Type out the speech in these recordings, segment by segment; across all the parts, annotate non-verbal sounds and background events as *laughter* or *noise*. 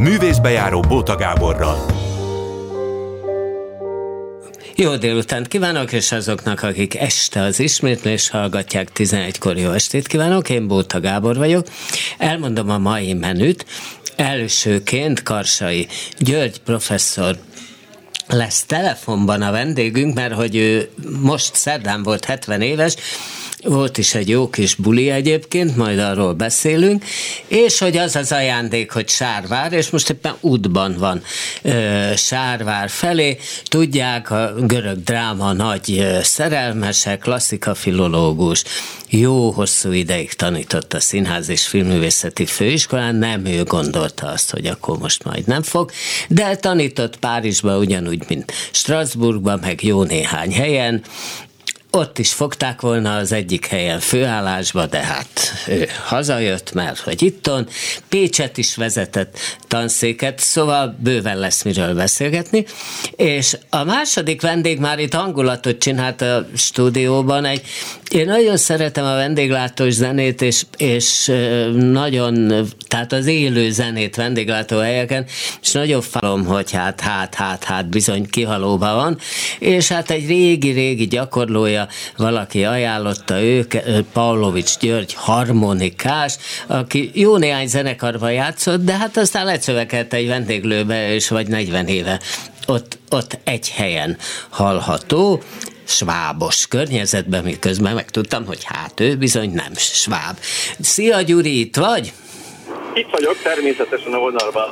Művészbejáró Bóta Gáborral. Jó délután kívánok, és azoknak, akik este az ismétlés hallgatják, 11-kor jó estét kívánok, én Bóta Gábor vagyok. Elmondom a mai menüt. Elsőként Karsai György professzor lesz telefonban a vendégünk, mert hogy ő most szerdán volt 70 éves, volt is egy jó kis buli egyébként, majd arról beszélünk, és hogy az az ajándék, hogy Sárvár, és most éppen útban van ö, Sárvár felé. Tudják, a görög dráma nagy szerelmese, klasszika filológus, jó hosszú ideig tanított a Színház és Filmművészeti Főiskolán, nem ő gondolta azt, hogy akkor most majd nem fog, de tanított Párizsba ugyanúgy, mint Strasbourgban, meg jó néhány helyen, ott is fogták volna az egyik helyen főállásba, de hát ő hazajött, mert hogy itton. Pécset is vezetett tanszéket, szóval bőven lesz miről beszélgetni. És a második vendég már itt hangulatot csinált a stúdióban. Egy, én nagyon szeretem a vendéglátós zenét, és, és nagyon, tehát az élő zenét vendéglátó helyeken, és nagyon falom, hogy hát, hát, hát, hát bizony kihalóban van. És hát egy régi-régi gyakorlója hallja, valaki ajánlotta ők, Pavlovics György harmonikás, aki jó néhány zenekarban játszott, de hát aztán lecövekelt egy vendéglőbe, és vagy 40 éve ott, ott egy helyen hallható svábos környezetben, miközben megtudtam, hogy hát ő bizony nem sváb. Szia Gyuri, itt vagy? Itt vagyok, természetesen a vonalban.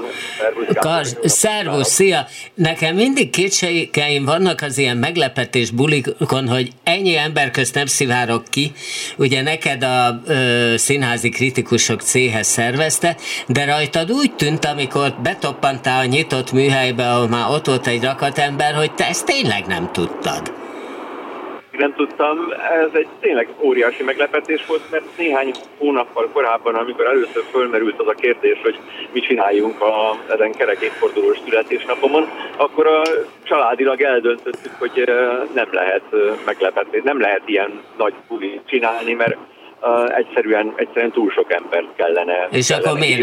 Szervusz, szervusz, szia! Nekem mindig kétségeim vannak az ilyen meglepetés bulikon, hogy ennyi ember közt nem szivárok ki. Ugye neked a ö, színházi kritikusok céhez szervezte, de rajtad úgy tűnt, amikor betoppantál a nyitott műhelybe, ahol már ott volt egy rakatember, hogy te ezt tényleg nem tudtad nem tudtam. Ez egy tényleg óriási meglepetés volt, mert néhány hónappal korábban, amikor először fölmerült az a kérdés, hogy mit csináljunk a ezen kerek évfordulós születésnapomon, akkor a családilag eldöntöttük, hogy nem lehet meglepetés, nem lehet ilyen nagy buli csinálni, mert uh, egyszerűen, egyszerűen túl sok embert kellene. És kellene akkor miért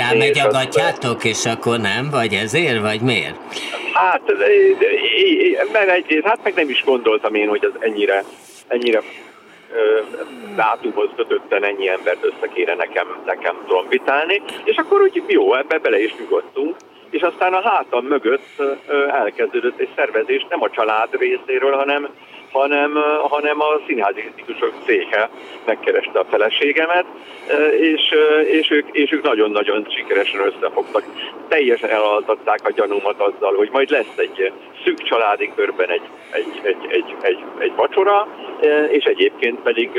gatyátok, és akkor nem? Vagy ezért, vagy miért? Hát, mert egyrészt, hát meg nem is gondoltam én, hogy az ennyire, ennyire dátumhoz kötötten ennyi embert össze kéne nekem, nekem trombitálni, és akkor úgy jó, ebbe bele is nyugodtunk, és aztán a hátam mögött elkezdődött egy szervezés nem a család részéről, hanem hanem, hanem a színházi kritikusok céhe megkereste a feleségemet, és, és, ők, és ők nagyon-nagyon sikeresen összefogtak. Teljesen elaltatták a gyanúmat azzal, hogy majd lesz egy szűk családi körben egy, egy, egy, egy, egy, egy vacsora, és egyébként pedig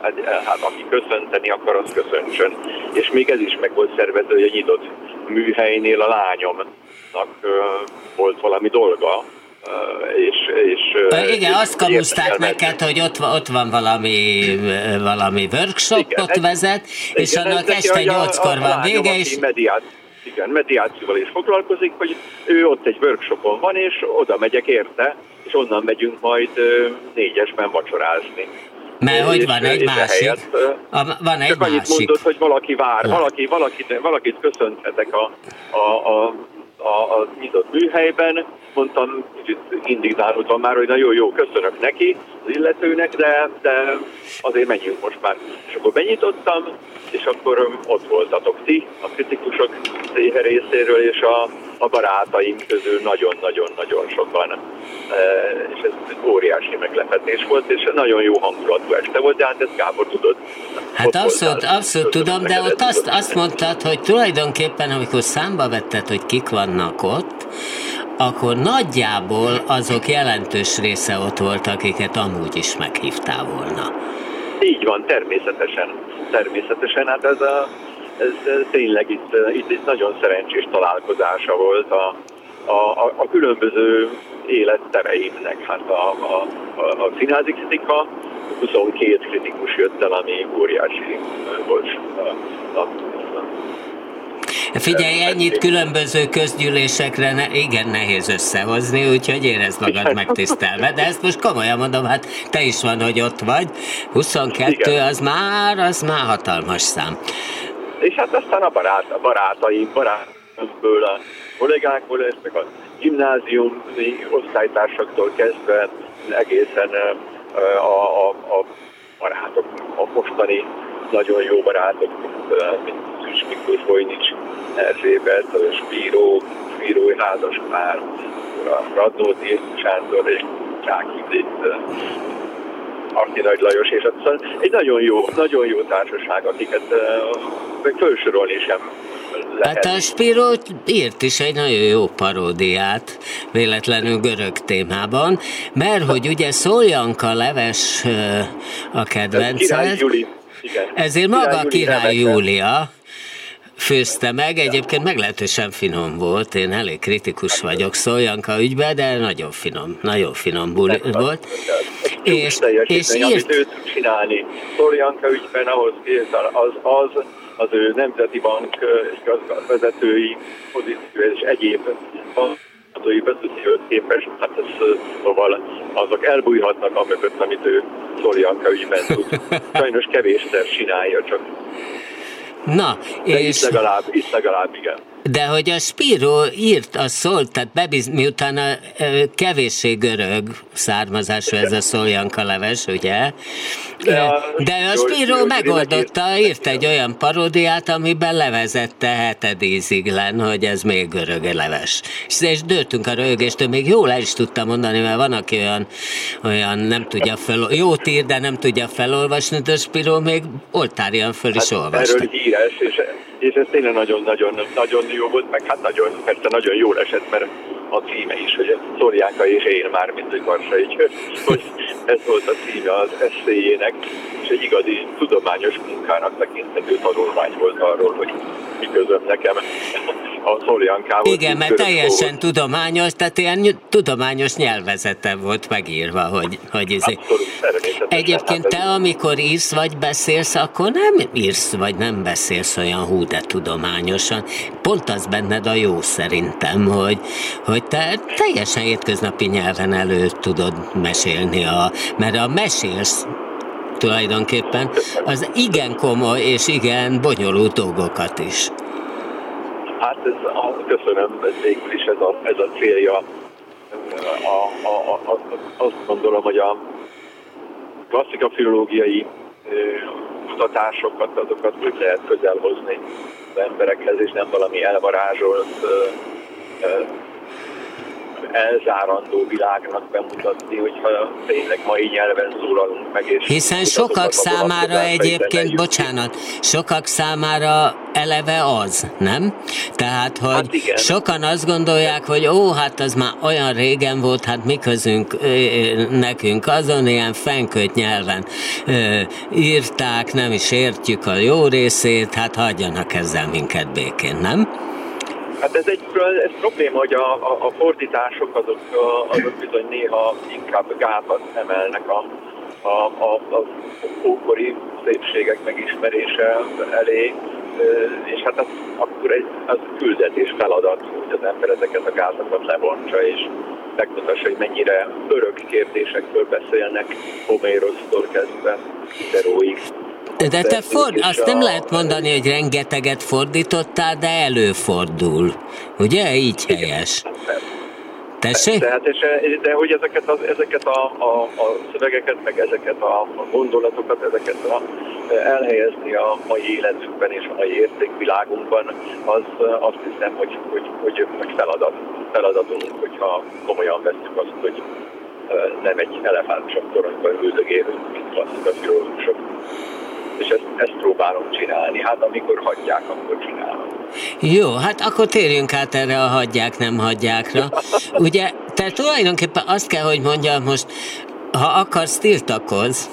hát, hát aki köszönteni akar, az köszöntsön. És még ez is meg volt szervezve, hogy a nyitott műhelynél a lányomnak volt valami dolga, és, és Igen, azt kamuszták neked, hogy ott, ott van valami, valami workshopot igen, vezet, igen, és annak este nyolckor van vége, és... Mediát, igen, mediációval is foglalkozik, hogy ő ott egy workshopon van, és oda megyek érte, és onnan megyünk majd négyesben vacsorázni. Mert hogy van egy másik. Helyett, a, van egy csak annyit másik. mondott, hogy valaki vár, valaki, valakit, valakit köszönhetek a, a, a a, a nyitott műhelyben, mondtam, kicsit indignálódva már, hogy nagyon jó, köszönök neki, az illetőnek, de, de azért menjünk most már. És akkor benyitottam, és akkor ott voltatok ti, a kritikusok részéről, és a, a barátaim közül nagyon-nagyon-nagyon sokan. E, és ez óriási meglepetés volt, és nagyon jó hangulatú este volt, de hát ezt Gábor tudod. Hát abszolút, abszolút tudom, de ott azt, azt mondtad, hogy tulajdonképpen, amikor számba vetted, hogy kik vannak ott, akkor nagyjából azok jelentős része ott volt, akiket amúgy is meghívtál volna. Így van, természetesen. Természetesen, hát ez, a, ez tényleg itt, itt, itt nagyon szerencsés találkozása volt a, a, a, a különböző élettereimnek. Hát a, a, a, a színházi kritika, 22 kritikus jött el, ami óriási volt a, a, Figyelj, ennyit különböző közgyűlésekre ne, igen nehéz összehozni, úgyhogy érezd magad megtisztelve. De ezt most komolyan mondom, hát te is van, hogy ott vagy. 22 igen. az már, az már hatalmas szám. És hát aztán a, barát, a barátaim, barát, ből a kollégákból, ezt meg a gimnáziumi osztálytársaktól kezdve egészen a, a, a barátok, a mostani nagyon jó barátok, mint, Szűs Miklós Vojnics, Erzsébet, Spíró, Spírói házaspár, a Radnóti Sándor és Csáki Arti Nagy Lajos, és aztán egy nagyon jó, nagyon jó társaság, akiket uh, felsorolni sem lehet. Hát a Spiro írt is egy nagyon jó paródiát, véletlenül görög témában, mert hogy ugye Szoljanka Leves a kedvenced, ezért maga Király Júlia főzte meg, egyébként meglehetősen finom volt, én elég kritikus vagyok Szoljanka ügybe, de nagyon finom, nagyon finom buli volt. És, és írt... Amit ő tud csinálni Szoljanka ügyben, ahhoz kész, az, az az ő Nemzeti Bank igazgatóvezetői pozíció és egyéb adói pozíciót képes, hát ez, szóval azok elbújhatnak a mögött, amit ő Szolianka ügyben tud. Sajnos kevésszer csinálja, csak Na, De és... Itt legalább, itt legalább igen. De hogy a Spiro írt, a szólt, tehát bebiz, miután a kevéssé görög származású ez a szoljanka leves, ugye? De a, De a Spiro megoldotta, írt egy olyan paródiát, amiben levezette heted íziglen, hogy ez még görög leves. És, és dőltünk a rögéstől, még jól el is tudtam mondani, mert van, aki olyan, olyan nem tudja fel, jót ír, de nem tudja felolvasni, de a Spiro még oltárian föl is hát olvasta. Erről híres, és és ez tényleg nagyon-nagyon nagyon jó volt, meg hát nagyon, persze nagyon jól esett, mert a címe is, hogy Szorjáka és én már, mint Varsa, így, hogy ez volt a címe az eszéjének, és egy igazi tudományos munkának tekinthető tanulmány volt arról, hogy mi közöm nekem a Szorjánkával. Igen, mert teljesen szóval. tudományos, tehát ilyen tudományos nyelvezete volt megírva, hogy, hogy ez... Abszolút, Egyébként te, amikor írsz vagy beszélsz, akkor nem írsz vagy nem beszélsz olyan hú, de tudományosan. Pont az benned a jó szerintem, hogy, hogy te teljesen hétköznapi nyelven elő tudod mesélni, a, mert a mesélsz tulajdonképpen az igen komoly és igen bonyolult dolgokat is. Hát ez, a, köszönöm, végül is ez a, ez a célja. A, a, a, azt gondolom, hogy a klasszika filológiai kutatásokat, azokat úgy lehet közel hozni az emberekhez, és nem valami elvarázsolt elzárandó világnak bemutatni, hogyha tényleg mai nyelven szólalunk meg. És Hiszen sokak számára egyébként, bocsánat, sokak számára eleve az, nem? Tehát, hogy hát igen. sokan azt gondolják, hogy ó, hát az már olyan régen volt, hát mi közünk nekünk azon ilyen fenkölt nyelven ö, írták, nem is értjük a jó részét, hát hagyjanak ezzel minket békén, nem? Hát ez egy ez probléma, hogy a, a, a fordítások azok, azok bizony néha inkább gátat emelnek a, a, a, a ókori szépségek megismerése elé, és hát az, akkor egy az küldetés feladat, hogy az ember ezeket a gátakat levontsa, és megmutassa, hogy mennyire örök kérdésekből beszélnek Homérosztól kezdve Deróig. De te ford, azt nem lehet mondani, hogy rengeteget fordítottál, de előfordul. Ugye? Így helyes. Tessék? Tehát, és, de hogy ezeket, az, ezeket a, a, a szövegeket, meg ezeket a, a gondolatokat, ezeket a, elhelyezni a mai életünkben és a mai értékvilágunkban, az azt hiszem, hogy, hogy, hogy, hogy feladat, feladatunk, hogyha komolyan veszük azt, hogy nem egy elefántosok toronyban üldögélünk, mint klasszikai filológusok és ezt, ezt próbálom csinálni. Hát amikor hagyják, akkor csinálom. Jó, hát akkor térjünk át erre a hagyják, nem hagyjákra. Ugye, te tulajdonképpen azt kell, hogy mondjam most, ha akarsz, tiltakozz,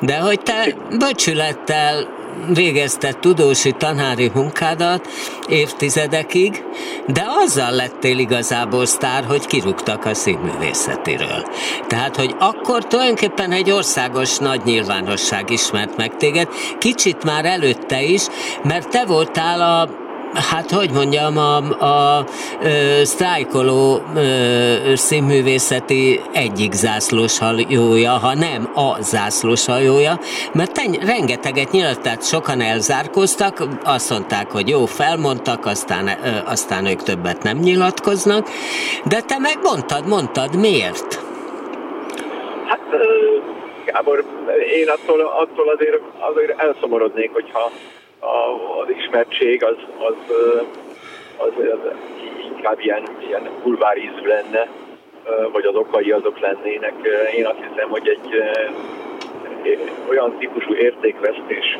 de hogy te becsülettel végezted tudósi tanári munkádat évtizedekig, de azzal lettél igazából sztár, hogy kirúgtak a színművészetiről. Tehát, hogy akkor tulajdonképpen egy országos nagy nyilvánosság ismert meg téged, kicsit már előtte is, mert te voltál a hát hogy mondjam, a, a, a sztrájkoló színművészeti egyik zászlós hajója, ha nem a zászlós hajója, mert ten, rengeteget nyilat, tehát sokan elzárkóztak, azt mondták, hogy jó, felmondtak, aztán, aztán ők többet nem nyilatkoznak, de te meg mondtad, miért? Hát Gábor, én attól, attól azért, azért elszomorodnék, hogyha a, az ismertség az, az, az, az inkább ilyen, ilyen bulvárízű lenne, vagy az okai azok lennének. Én azt hiszem, hogy egy olyan típusú értékvesztés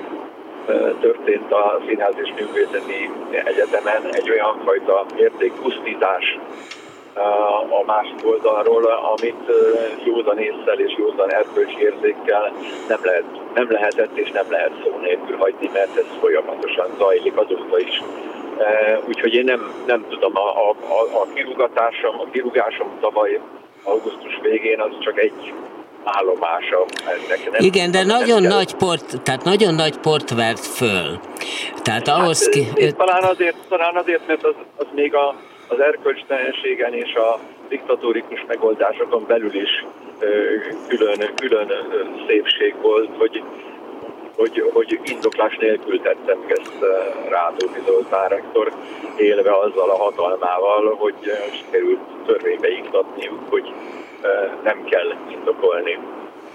történt a Színház és Művészeti Egyetemen, egy olyan fajta értékpusztítás, a másik oldalról, amit józan észsel és józan erkölcsi érzékkel nem, lehet, nem lehetett és nem lehet szó nélkül hagyni, mert ez folyamatosan zajlik azóta is. Úgyhogy én nem, nem tudom, a, a, a kirúgatásom, a kirúgásom tavaly augusztus végén az csak egy állomása ennek. Nem Igen, de nagyon nagy port, tehát nagyon nagy port vert föl. Tehát ahhoz hát, ki... Talán azért, talán azért, mert az, az még a az erkölcstelenségen és a diktatórikus megoldásokon belül is külön, külön szépség volt, hogy, hogy, hogy indoklás nélkül tettem ezt Rátóti Zoltán rektor, élve azzal a hatalmával, hogy sikerült törvénybe iktatniuk, hogy nem kell indokolni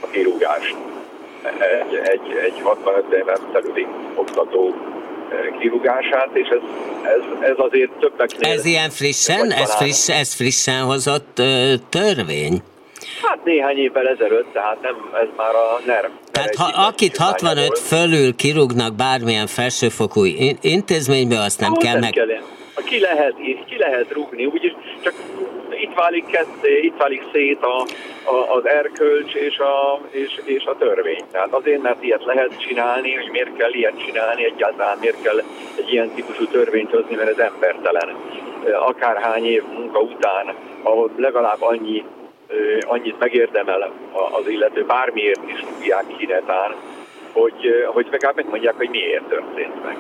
a kirúgást. Egy, egy, egy 65 éven felüli oktató kirúgását, és ez, ez, ez azért többeknél... Ez ilyen frissen, ez, friss, ez frissen hozott ö, törvény? Hát néhány évvel ezelőtt, tehát nem, ez már a NER. Tehát ha akit 65 volt. fölül kirúgnak bármilyen felsőfokú intézménybe, azt nem kell nem meg... Kell. Ki lehet, ki lehet rúgni, úgyis csak itt válik ketté, itt válik szét a, a, az erkölcs és a, és, és a törvény. Tehát azért, mert ilyet lehet csinálni, hogy miért kell ilyet csinálni, egyáltalán miért kell egy ilyen típusú törvényt hozni, mert ez embertelen. Akárhány év munka után, ahol legalább annyi annyit megérdemel az illető, bármiért is tudják kinetán, hogy, hogy legalább megmondják, hogy miért történt meg.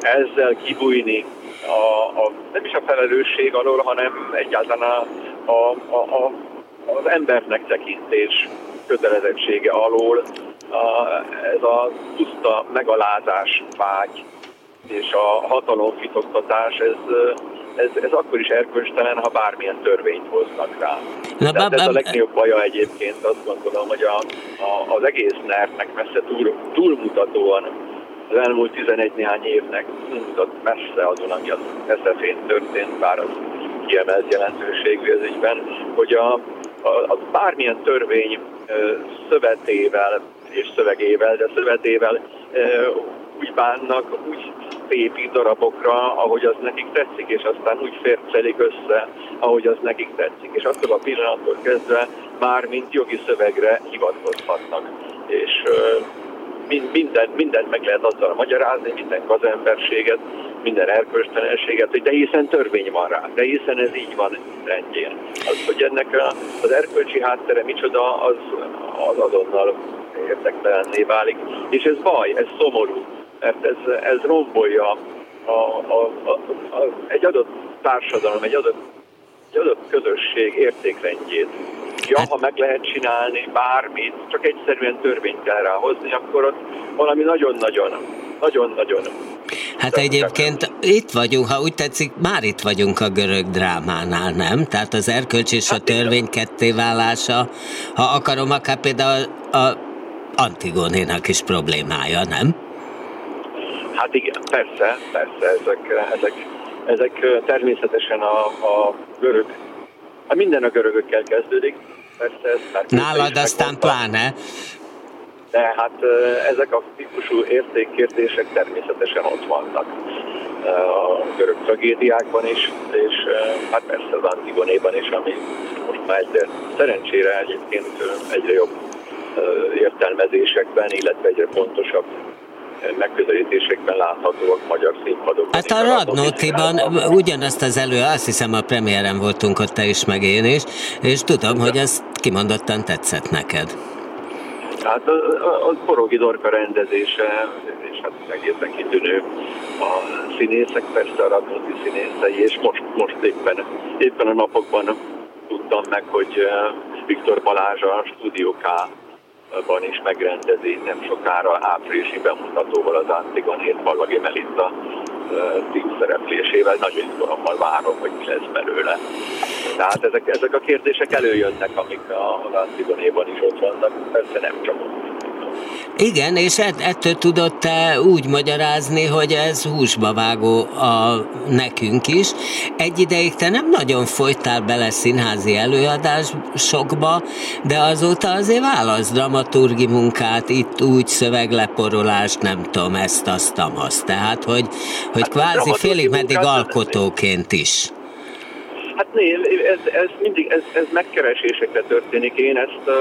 Ezzel kibújni a, a, nem is a felelősség alól, hanem egyáltalán a, a, a, az embernek tekintés kötelezettsége alól a, ez a puszta megalázás vágy és a hatalomfitoktatás, ez, ez, ez akkor is erkölcstelen, ha bármilyen törvényt hoznak rá. Na, Tehát ez a legnagyobb baja egyébként, azt gondolom, hogy a, a, az egész nervnek messze túl, túlmutatóan az elmúlt 11 néhány évnek mutat messze azon, ami az eszefén történt, bár az kiemelt jelentőségű ez ügyben, hogy a, a, a bármilyen törvény szövetével és szövegével, de szövetével úgy bánnak, úgy szépít darabokra, ahogy az nekik tetszik, és aztán úgy fércelik össze, ahogy az nekik tetszik. És attól a pillanattól kezdve már mint jogi szövegre hivatkozhatnak. És minden, mindent meg lehet azzal magyarázni, minden gazemberséget, minden erkölcstelenséget, hogy de hiszen törvény van rá, de hiszen ez így van rendjén. Az, hogy ennek az erkölcsi háttere micsoda, az, az azonnal érdektelenné válik. És ez baj, ez szomorú, mert ez, ez rombolja a, a, a, a, egy adott társadalom, egy adott, egy adott közösség értékrendjét. Ja, hát... ha meg lehet csinálni bármit, csak egyszerűen törvényt kell ráhozni, akkor ott valami nagyon-nagyon, nagyon-nagyon Hát egyébként itt vagyunk, ha úgy tetszik, már itt vagyunk a görög drámánál, nem? Tehát az erkölcs és a hát törvény kettéválása, ha akarom, akár például a Antigónénak is problémája, nem? Hát igen, persze, persze, ezek, ezek, ezek természetesen a, a görög, hát minden a görögökkel kezdődik, persze. Már Nálad aztán pláne. De hát ezek a típusú értékkérdések természetesen ott vannak a görög tragédiákban is, és hát persze az Antigonéban is, ami most már egyre szerencsére egyébként egyre jobb értelmezésekben, illetve egyre pontosabb megközelítésekben láthatóak magyar színpadokon. Hát a Radnótiban ugyanazt az elő, azt hiszem a premiéren voltunk ott te is, meg én is, és tudom, hogy ez kimondottan tetszett neked. Hát a, a Porogi Dorka rendezése, és hát egészen kitűnő a színészek, persze a Radnóti színészei, és most, most éppen, éppen a napokban tudtam meg, hogy Viktor Balázs a Studio K ban is megrendezi nem sokára áprilisi bemutatóval az Antigonét Balagi Melinda szereplésével. Nagyon izgalommal várom, hogy mi lesz belőle. Tehát ezek, ezek a kérdések előjönnek, amik az Antigonéban is ott vannak, persze nem csak ott. Igen, és ettől tudod te úgy magyarázni, hogy ez húsba vágó a nekünk is. Egy ideig te nem nagyon folytál bele színházi előadásokba, de azóta azért válasz dramaturgi munkát, itt úgy szövegleporolást, nem tudom, ezt, azt, azt. Tehát, hogy, hogy hát kvázi félig meddig alkotóként is. Hát nézd, ez, ez mindig, ez, ez megkeresésekre történik. Én ezt uh,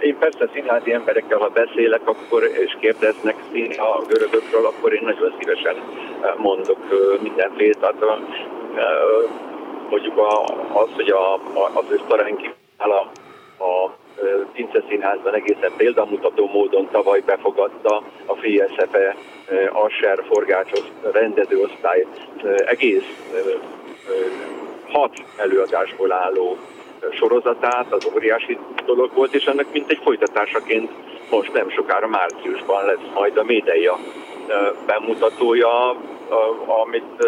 én persze színházi emberekkel, ha beszélek, akkor és kérdeznek a görögökről, akkor én nagyon szívesen mondok mindenféle. Tehát mondjuk az, hogy a, az Ösztarenki a, a Pince Színházban egészen példamutató módon tavaly befogadta a FISZFE Asser forgácsos rendezőosztály egész hat előadásból álló sorozatát, az óriási dolog volt, és ennek mint egy folytatásaként most nem sokára márciusban lesz majd a Médeia bemutatója, amit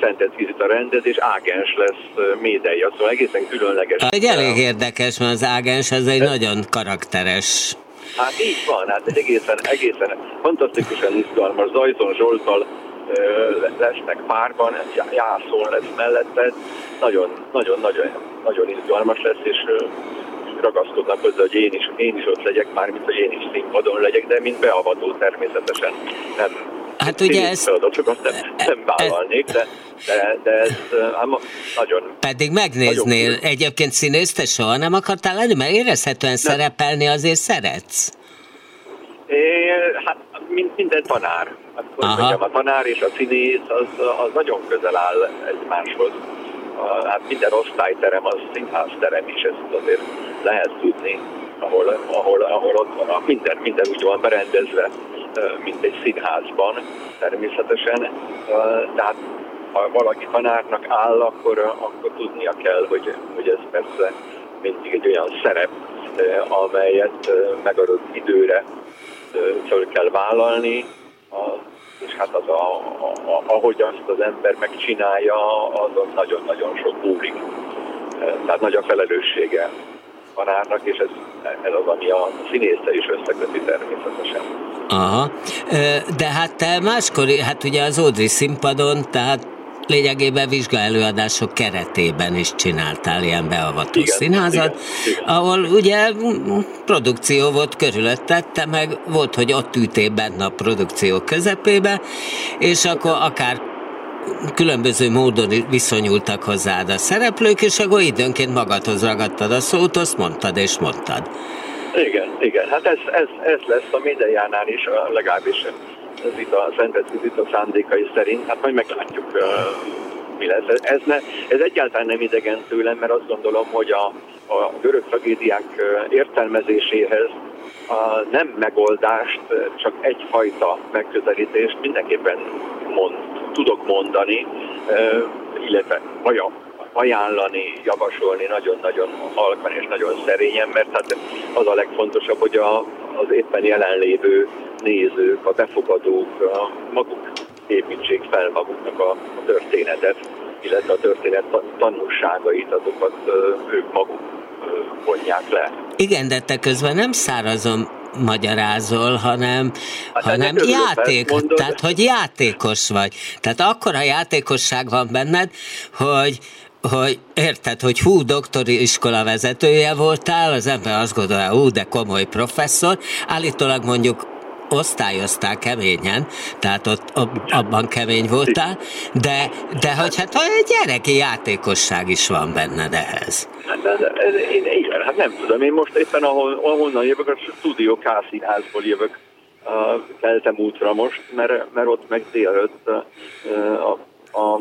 Szentett Vizita rendez, és ágens lesz Médeia, szóval egészen különleges. Egy elég érdekes, mert az ágens ez egy nagyon karakteres Hát így van, hát egy egészen, egészen fantasztikusan izgalmas. Zajzon Zsoltal lesznek párban, Jászol lesz mellette, nagyon, nagyon, izgalmas lesz, és ragaszkodnak hozzá, hogy én is, én is ott legyek, mármint, hogy én is színpadon legyek, de mint beavató természetesen nem Hát ugye ez... Feladatokat nem, nem vállalnék, de, de, de ez ám nagyon... Pedig megnéznél, nagyon egyébként színész te soha nem akartál lenni, mert érezhetően nem. szerepelni azért szeretsz. É, hát mint minden tanár. Hát, mondjam, a tanár és a színész az, az nagyon közel áll egymáshoz. Hát minden osztályterem az színházterem is, ezt azért lehet tudni, ahol, ahol, ahol ott van. Minden, minden úgy van berendezve, mint egy színházban természetesen. Tehát ha valaki tanárnak áll, akkor, akkor tudnia kell, hogy, hogy ez persze mindig egy olyan szerep, amelyet megadott időre föl kell vállalni, és hát az a, a, ahogy azt az ember megcsinálja, azon nagyon-nagyon sok múlik. Tehát nagy a felelőssége tanárnak, és ez, ez az, ami a színésze is összeköti természetesen. Aha, de hát te máskor, hát ugye az Ódri színpadon, tehát lényegében vizsgaelőadások keretében is csináltál ilyen beavató igen, színházat, igen, igen. ahol ugye produkció volt körülötted, te meg volt, hogy ott ütél benne a produkció közepébe, és akkor akár különböző módon viszonyultak hozzád a szereplők, és akkor időnként magadhoz ragadtad a szót, azt mondtad és mondtad. Igen, igen. Hát ez, ez, ez lesz a mindenjánál is, legalábbis Zita, Szentett Zita szándékai szerint, hát majd meglátjuk, mi lesz. Ez, ne, ez egyáltalán nem idegen tőlem, mert azt gondolom, hogy a, a görög tragédiák értelmezéséhez a nem megoldást, csak egyfajta megközelítést mindenképpen mond, tudok mondani, illetve vajon ajánlani, javasolni nagyon-nagyon halkan és nagyon szerényen, mert hát az a legfontosabb, hogy a, az éppen jelenlévő nézők, a befogadók maguk építsék fel maguknak a, a történetet, illetve a történet tanulságait, azokat ők maguk vonják le. Igen, de te közben nem szárazom magyarázol, hanem, hát hanem játék, tehát hogy játékos vagy. Tehát akkor a játékosság van benned, hogy hogy érted, hogy hú, doktori iskola vezetője voltál, az ember azt gondolja, hú, de komoly professzor, állítólag mondjuk osztályoztál keményen, tehát ott abban kemény voltál, de, de hogy hát egy gyereki játékosság is van benned ehhez. Hát, ez, ez, én, igen, hát nem tudom, én most éppen ahol, ahonnan jövök, a stúdió K színházból jövök, uh, keltem útra most, mert, mert ott meg délelőtt uh, a, a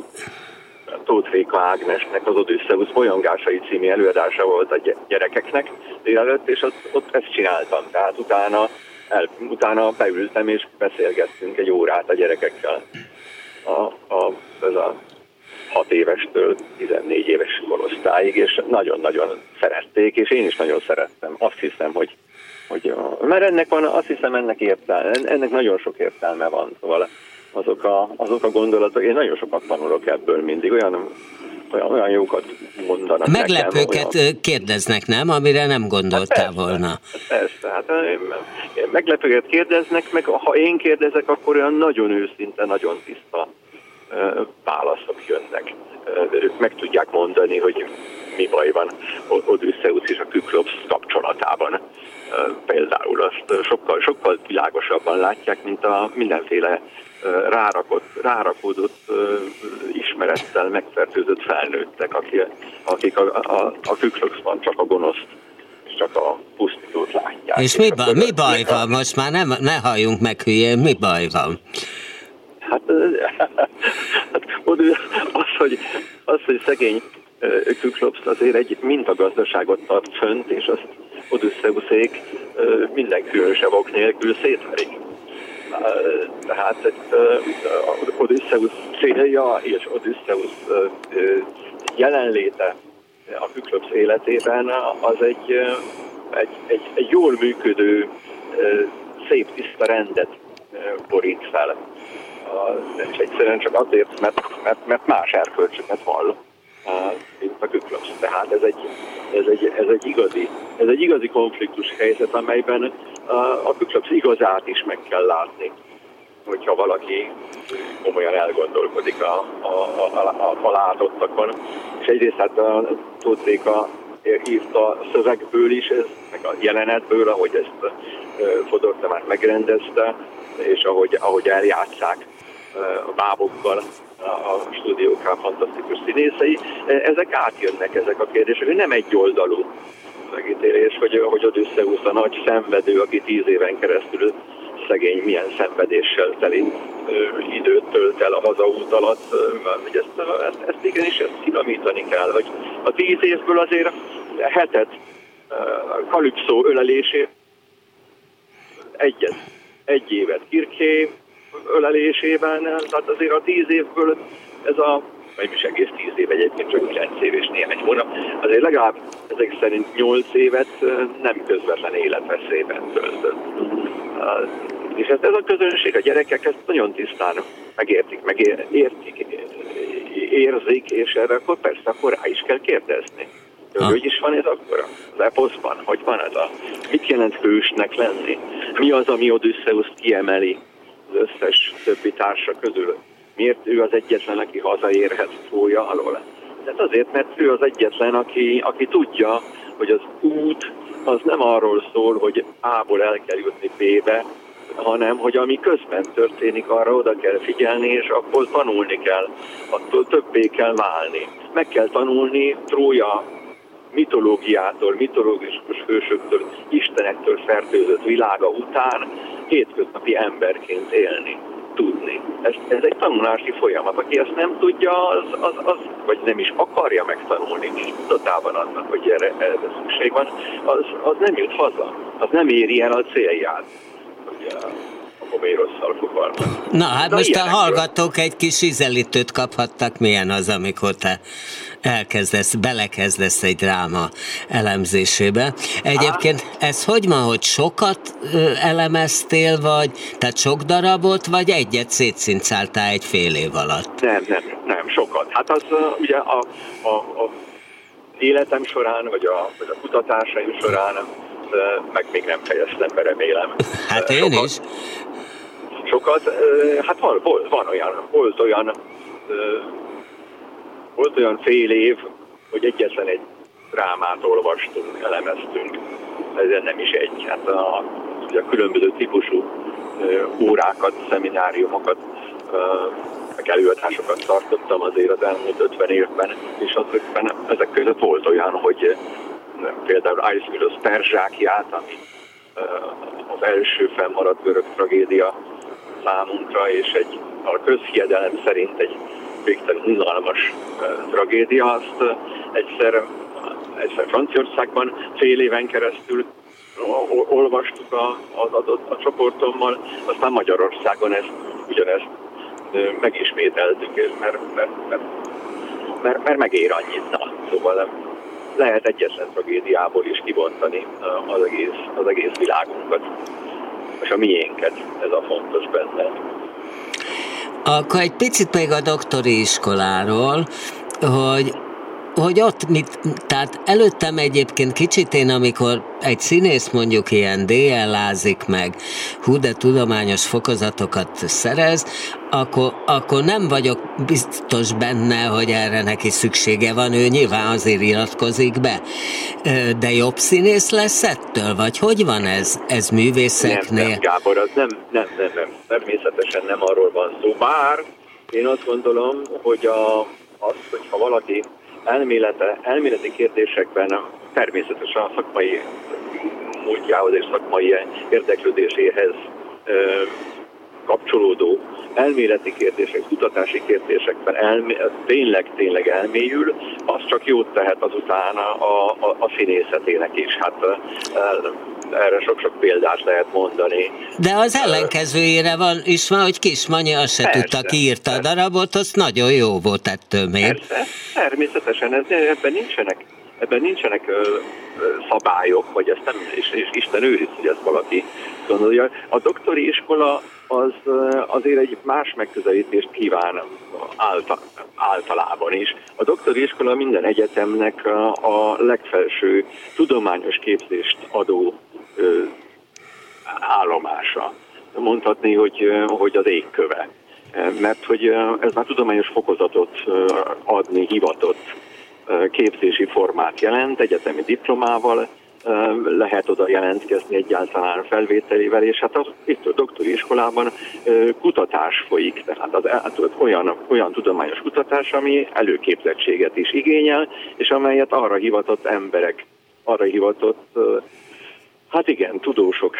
Tóth Réka Ágnesnek az Odysseus bolyongásai című előadása volt a gyerekeknek délelőtt, és ott, ott ezt csináltam. Tehát utána, el, utána beültem és beszélgettünk egy órát a gyerekekkel. A, a, ez a 6 évestől 14 éves korosztályig, és nagyon-nagyon szerették, és én is nagyon szerettem. Azt hiszem, hogy, hogy mert ennek van, azt hiszem ennek értelme, ennek nagyon sok értelme van, szóval azok a, azok a gondolatok, én nagyon sokat tanulok ebből mindig, olyan olyan, olyan jókat mondanak Meglepőket nekem, olyan... kérdeznek, nem? Amire nem gondoltál hát persze, volna. Persze, hát meglepőket kérdeznek, meg ha én kérdezek, akkor olyan nagyon őszinte, nagyon tiszta válaszok jönnek. Ők meg tudják mondani, hogy mi baj van Odysseus és a Küklops kapcsolatában. Például azt sokkal, sokkal világosabban látják, mint a mindenféle rárakott, rárakódott ismerettel megfertőzött felnőttek, akik, akik a, a, a Kükloxban csak a gonoszt csak a pusztítót látják. És, és mi, ba, mi baj van? Most már nem, ne halljunk meg hülyén, mi baj van? Hát, *laughs* hát az, hogy, az, hogy szegény Küklops azért egy mintagazdaságot tart fönt, és azt Odüsszeuszék minden különösebb ok nélkül szétverik. Tehát Odysseus célja és Odysseus jelenléte a Küklops életében az egy, egy, egy, egy jól működő, szép tiszta rendet borít fel és egyszerűen csak azért, mert, mert, mert más erkölcsöket vall, mint a Küklöps. Tehát ez egy, ez, egy, ez, egy igazi, ez egy igazi konfliktus helyzet, amelyben a Küklöps igazát is meg kell látni hogyha valaki komolyan elgondolkodik a, a, a, a, a látottakon. És egyrészt hát a Tótréka írta szövegből is, ez, meg a jelenetből, ahogy ezt Fodor Tamás megrendezte, és ahogy, ahogy eljátszák a bábokkal a stúdiókán fantasztikus színészei, ezek átjönnek ezek a kérdések, nem egy oldalú megítélés, hogy, hogy Odysseus a nagy szenvedő, aki tíz éven keresztül szegény milyen szenvedéssel teli időt tölt el a hazaút alatt, hogy ezt, ezt, ezt igenis ezt finomítani kell, hogy a tíz évből azért hetet Kalipszó ölelésé egyet, egy évet Kirké ölelésében, tehát azért a tíz évből ez a vagy is egész tíz év egyébként, csak kilenc év és néhány hónap, azért legalább ezek szerint nyolc évet nem közvetlen életveszélyben töltött. És ezt ez a közönség, a gyerekek ezt nagyon tisztán megértik, megértik, érzik, és erre akkor persze akkor rá is kell kérdezni. Hogy is van ez akkor az eposzban? Hogy van ez a... Mit jelent hősnek lenni? Mi az, ami Odysseus kiemeli az összes többi társa közül? Miért ő az egyetlen, aki hazaérhet fója alól? Tehát azért, mert ő az egyetlen, aki, aki tudja, hogy az út az nem arról szól, hogy A-ból el kell jutni B-be, hanem hogy ami közben történik, arra oda kell figyelni, és akkor tanulni kell, attól többé kell válni. Meg kell tanulni Trója mitológiától, mitológikus hősöktől, istenektől fertőzött világa után hétköznapi emberként élni, tudni. Ez, ez egy tanulási folyamat. Aki ezt nem tudja, az, az, az vagy nem is akarja megtanulni, nincs tudatában annak, hogy erre, erre szükség van, az, az nem jut haza, az nem éri el a célját. Ugye. Na hát Na, most a hallgatók egy kis ízelítőt kaphattak, milyen az, amikor te elkezdesz, belekezdesz egy dráma elemzésébe. Egyébként ez hogy van, hogy sokat elemeztél, vagy tehát sok darabot, vagy egyet szétszincáltál egy fél év alatt? Nem, nem, nem, sokat. Hát az ugye a, a, a életem során, vagy a, vagy a kutatásaim során meg még nem fejeztem be, remélem. Hát én sokat, is. Sokat, hát van, van olyan, volt olyan volt olyan fél év, hogy egyetlen egy drámát olvastunk, elemeztünk, ez nem is egy. Hát a, ugye a különböző típusú órákat, szemináriumokat, meg előadásokat tartottam azért az elmúlt 50 évben, és azokban ezek között volt olyan, hogy például Aeschylus Perzsákját, ami az első fennmaradt görög tragédia számunkra, és egy a közhiedelem szerint egy végtelen unalmas tragédia. Azt egyszer, egyszer Franciaországban fél éven keresztül olvastuk a, a, a, a csoportommal, aztán Magyarországon ezt ugyanezt megismételtük, mert, mert, mert, mert, mert megér annyit. Na, szóval lehet egyetlen tragédiából is kibontani az egész, az egész világunkat, és a miénket, ez a fontos benne. Akkor egy picit még a doktori iskoláról, hogy hogy ott mit, tehát előttem egyébként kicsit én, amikor egy színész mondjuk ilyen DL-lázik meg, hú, de tudományos fokozatokat szerez, akkor, akkor nem vagyok biztos benne, hogy erre neki szüksége van, ő nyilván azért iratkozik be. De jobb színész lesz ettől, vagy hogy van ez, ez művészeknél? Nem, nem, Gábor, az nem, nem, nem, nem, természetesen nem arról van szó. Bár én azt gondolom, hogy a, az, hogyha valaki elmélete, elméleti kérdésekben természetesen a szakmai múltjához és szakmai érdeklődéséhez kapcsolódó elméleti kérdések, kutatási kérdésekben elmé, tényleg, tényleg elmélyül, az csak jót tehet azután a, a, a színészetének is. Hát erre sok-sok példát lehet mondani. De az ellenkezőjére van is van, hogy Kismanyi azt se persze, tudta, ki írta a darabot, az nagyon jó volt ettől még. Persze, természetesen, ez, ebben nincsenek ebben nincsenek ö, ö, szabályok, vagy ezt nem, és, és Isten őriz, hogy ezt valaki gondolja. A doktori iskola az azért egy más megközelítést kíván általában is. A doktori iskola minden egyetemnek a legfelső tudományos képzést adó állomása. Mondhatni, hogy, hogy az égköve. Mert hogy ez már tudományos fokozatot adni hivatott képzési formát jelent, egyetemi diplomával, lehet oda jelentkezni egyáltalán felvételével, és hát az, itt a doktori iskolában kutatás folyik, tehát az, az olyan, olyan tudományos kutatás, ami előképzettséget is igényel, és amelyet arra hivatott emberek, arra hivatott Hát igen, tudósok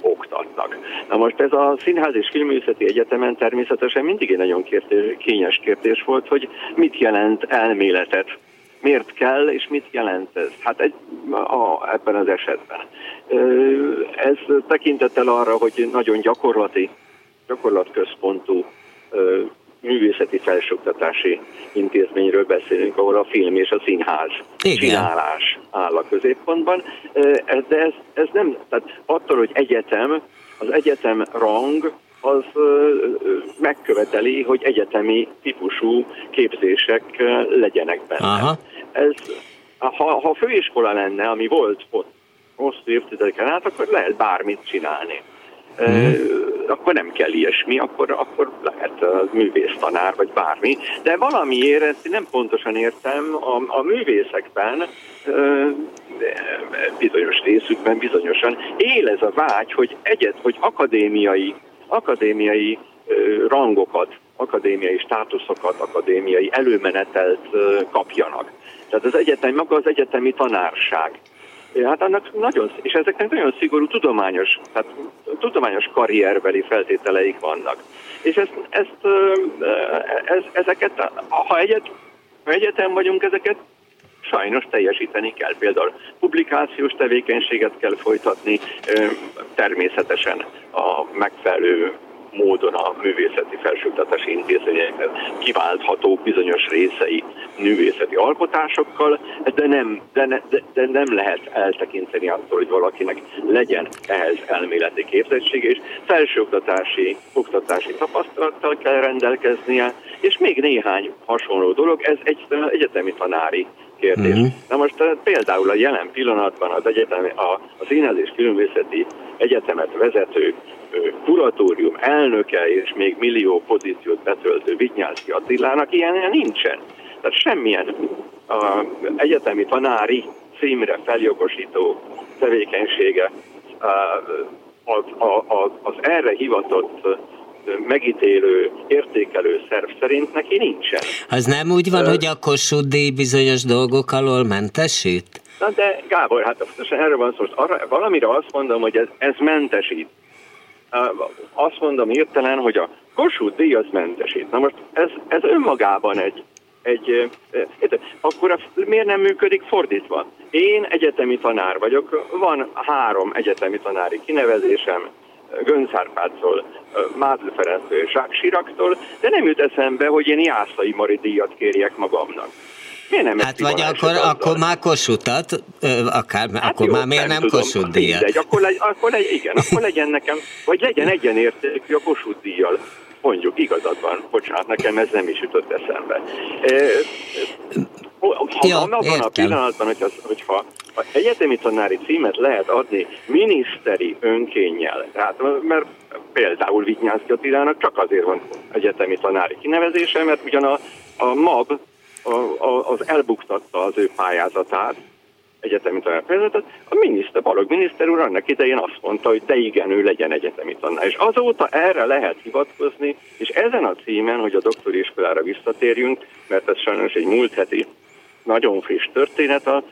oktatnak. Na most ez a Színház és Filmművészeti Egyetemen természetesen mindig egy nagyon kérdés, kényes kérdés volt, hogy mit jelent elméletet miért kell, és mit jelent ez? Hát egy, a, ebben az esetben. Ez tekintettel arra, hogy nagyon gyakorlati, gyakorlatközpontú művészeti felsőoktatási intézményről beszélünk, ahol a film és a színház Igen. csinálás áll a középpontban. De ez, ez nem, tehát attól, hogy egyetem, az egyetem rang az megköveteli, hogy egyetemi típusú képzések legyenek benne. Aha. Ez, ha, ha főiskola lenne, ami volt ott hosszú évtizedeken át, akkor lehet bármit csinálni. Mm. akkor nem kell ilyesmi, akkor, akkor lehet művésztanár, vagy bármi. De valamiért, ezt nem pontosan értem, a, a művészekben bizonyos részükben bizonyosan él ez a vágy, hogy egyet, hogy akadémiai, akadémiai rangokat, akadémiai státuszokat, akadémiai előmenetelt kapjanak. Tehát az egyetem, maga az egyetemi tanárság. Hát annak nagyon, és ezeknek nagyon szigorú tudományos, tehát tudományos karrierbeli feltételeik vannak. És ezt, ezt, ez, ezeket, ha, egyet, ha egyetem vagyunk, ezeket sajnos teljesíteni kell. Például publikációs tevékenységet kell folytatni, természetesen a megfelelő módon a művészeti felsőoktatási intézményekhez kiválthatók bizonyos részei művészeti alkotásokkal, de nem, de, ne, de, de nem lehet eltekinteni attól, hogy valakinek legyen ehhez elméleti képzettsége, és felsőoktatási oktatási tapasztalattal kell rendelkeznie, és még néhány hasonló dolog, ez egy egyetemi tanári kérdés. Mm-hmm. Na most például a jelen pillanatban az egyetem, a, a Színház és Filmvészeti Egyetemet vezető kuratórium elnöke és még millió pozíciót betöltő Vinyánszki Attilának ilyen nincsen. Tehát semmilyen a, egyetemi tanári címre feljogosító tevékenysége az, az, az erre hivatott megítélő, értékelő szerv szerint neki nincsen. Az nem úgy van, uh, hogy a Kossuth bizonyos dolgok alól mentesít? Na de Gábor, hát erről van szó, arra, valamire azt mondom, hogy ez, ez mentesít azt mondom hirtelen, hogy a Kossuth díj az mentesít. Na most ez, ez önmagában egy, egy, egy akkor a, miért nem működik fordítva? Én egyetemi tanár vagyok, van három egyetemi tanári kinevezésem, Gönszárpától, Mádl Ferenctől és Siraktól, de nem jut eszembe, hogy én Jászai Mari díjat kérjek magamnak. Miért nem hát vagy akkor, akkor már kosutat, akár, hát akkor jó, már miért nem, nem Kossuth díjat? Mindegy, akkor, legy, akkor legy, igen, akkor legyen nekem, vagy legyen egyenértékű a Kossuth díjjal. Mondjuk, igazad van, bocsánat, nekem ez nem is jutott eszembe. Ha, ja, abban a pillanatban, hogy az, hogyha a egyetemi tanári címet lehet adni miniszteri önkénnyel, tehát, mert például Vitnyánszki Attilának csak azért van egyetemi tanári kinevezése, mert ugyan a, a MAB az elbuktatta az ő pályázatát, egyetemi tanár a miniszter, Balog miniszter úr annak idején azt mondta, hogy de igen, ő legyen egyetemi tanár. És azóta erre lehet hivatkozni, és ezen a címen, hogy a doktori iskolára visszatérjünk, mert ez sajnos egy múlt heti nagyon friss történet, az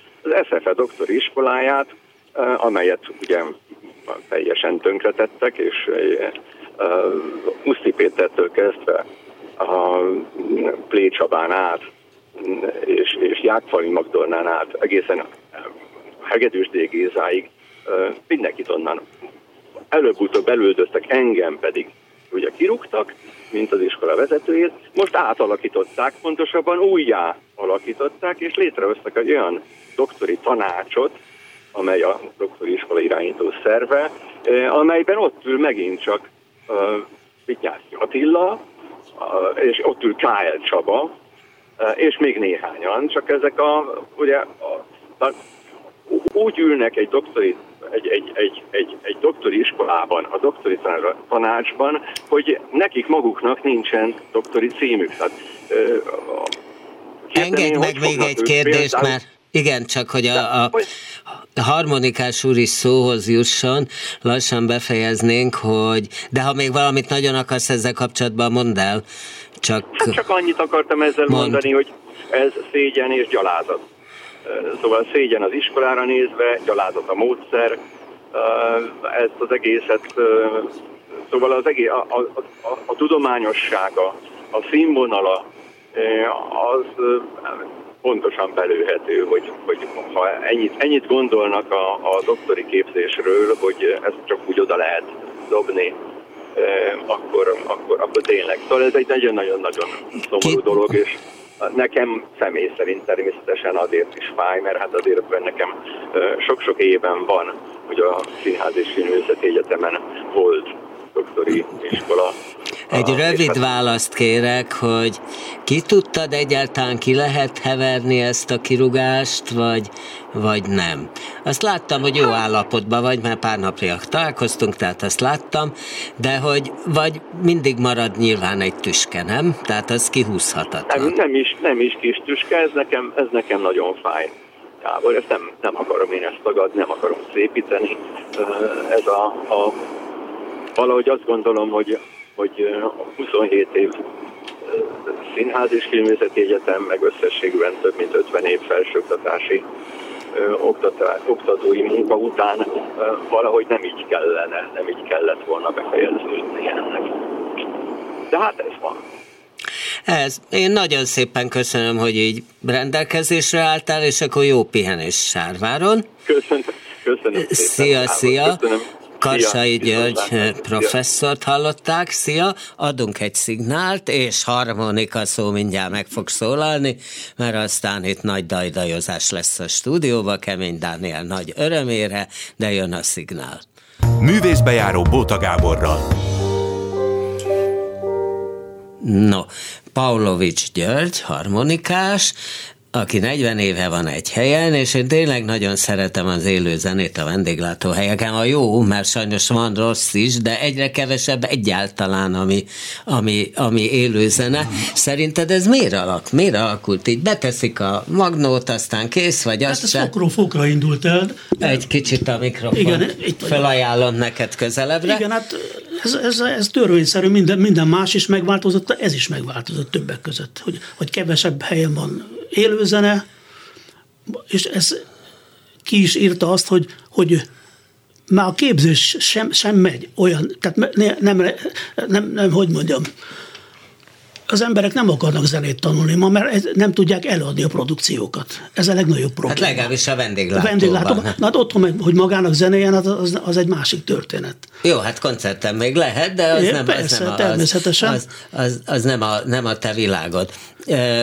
SFE doktori iskoláját, eh, amelyet ugye teljesen tönkretettek, és Muszti Pétertől kezdve a Plécsabán át, és, és Jákfali Magdolnán át egészen Hegedűs D. Gézáig mindenkit onnan előbb-utóbb elüldöztek, engem pedig ugye kirúgtak, mint az iskola vezetőjét, most átalakították, pontosabban újjá alakították, és létrehoztak egy olyan doktori tanácsot, amely a doktori iskola irányító szerve, amelyben ott ül megint csak Vityászki Attila, és ott ül K.L. Csaba, és még néhányan, csak ezek a, ugye, a, a, úgy ülnek egy doktori egy, egy, egy, egy, egy doktori iskolában, a doktori tanácsban, hogy nekik maguknak nincsen doktori címük. Tehát, Engedj meg még egy kérdést, például... mert igen, csak hogy a, a, a harmonikás úr is szóhoz jusson, lassan befejeznénk, hogy de ha még valamit nagyon akarsz ezzel kapcsolatban, mondd el. Csak, hát csak annyit akartam ezzel mond. mondani, hogy ez szégyen és gyalázat. Szóval szégyen az iskolára nézve, gyalázat a módszer, ezt az egészet, szóval az egész, a, a, a, a tudományossága, a színvonala, az pontosan belőhető, hogy, hogy ha ennyit, ennyit gondolnak a, a doktori képzésről, hogy ezt csak úgy oda lehet dobni, akkor, akkor, akkor tényleg. Szóval ez egy nagyon-nagyon-nagyon szomorú dolog, és Nekem személy szerint természetesen azért is fáj, mert hát azért nekem sok-sok éven van, hogy a Színház és Filművészeti Egyetemen volt doktori iskola. Egy rövid hát... választ kérek, hogy ki tudtad egyáltalán, ki lehet heverni ezt a kirugást, vagy, vagy nem? Azt láttam, hogy jó állapotban vagy, mert pár napja találkoztunk, tehát azt láttam, de hogy vagy mindig marad nyilván egy tüske, nem? Tehát az kihúzhatatlan. Nem, nem, is, nem is kis tüske, ez nekem, ez nekem nagyon fáj. Gábor, ezt nem, nem akarom én ezt tagadni, nem akarom szépíteni. Ez a, a valahogy azt gondolom, hogy, hogy 27 év színház és filmvészeti egyetem, meg összességben több mint 50 év felsőoktatási oktatói munka után valahogy nem így kellene, nem így kellett volna befejeződni ennek. De hát ez van. Ez. Én nagyon szépen köszönöm, hogy így rendelkezésre álltál, és akkor jó pihenés Sárváron. Köszönöm. Köszönöm szépen. Szia, szia. Köszönöm. Karsai György eh, professzort hallották, szia, adunk egy szignált, és harmonika szó mindjárt meg fog szólalni, mert aztán itt nagy dajdajozás lesz a stúdióba, Kemény Dániel nagy örömére, de jön a szignál. Művészbejáró Bóta Gáborral. No, Paulovics György, harmonikás, aki 40 éve van egy helyen, és én tényleg nagyon szeretem az élő zenét a vendéglátóhelyeken. A jó, mert sajnos van rossz is, de egyre kevesebb egyáltalán, ami, ami, ami élő zene. Szerinted ez miért, alak, miért alakult így? Beteszik a magnót, aztán kész, vagy hát azt ez se... fokról fokra indult el. Egy kicsit a mikrofon. Igen, itt felajánlom neked közelebbre. Igen, hát ez, ez, ez törvényszerű, minden, minden más is megváltozott, ez is megváltozott többek között, hogy, hogy kevesebb helyen van élőzene, és ez ki is írta azt, hogy, hogy már a képzés sem, sem megy olyan, tehát ne, nem, nem, nem, hogy mondjam, az emberek nem akarnak zenét tanulni ma, mert nem tudják eladni a produkciókat. Ez a legnagyobb probléma. Hát legalábbis a vendéglátóban. A vendéglátóban. Na, hát otthon, hogy magának zenéjen, az, az, az egy másik történet. Jó, hát koncerten még lehet, de az É, nem, persze, az, nem a, természetesen. Az, az, az nem, a, nem a te világod.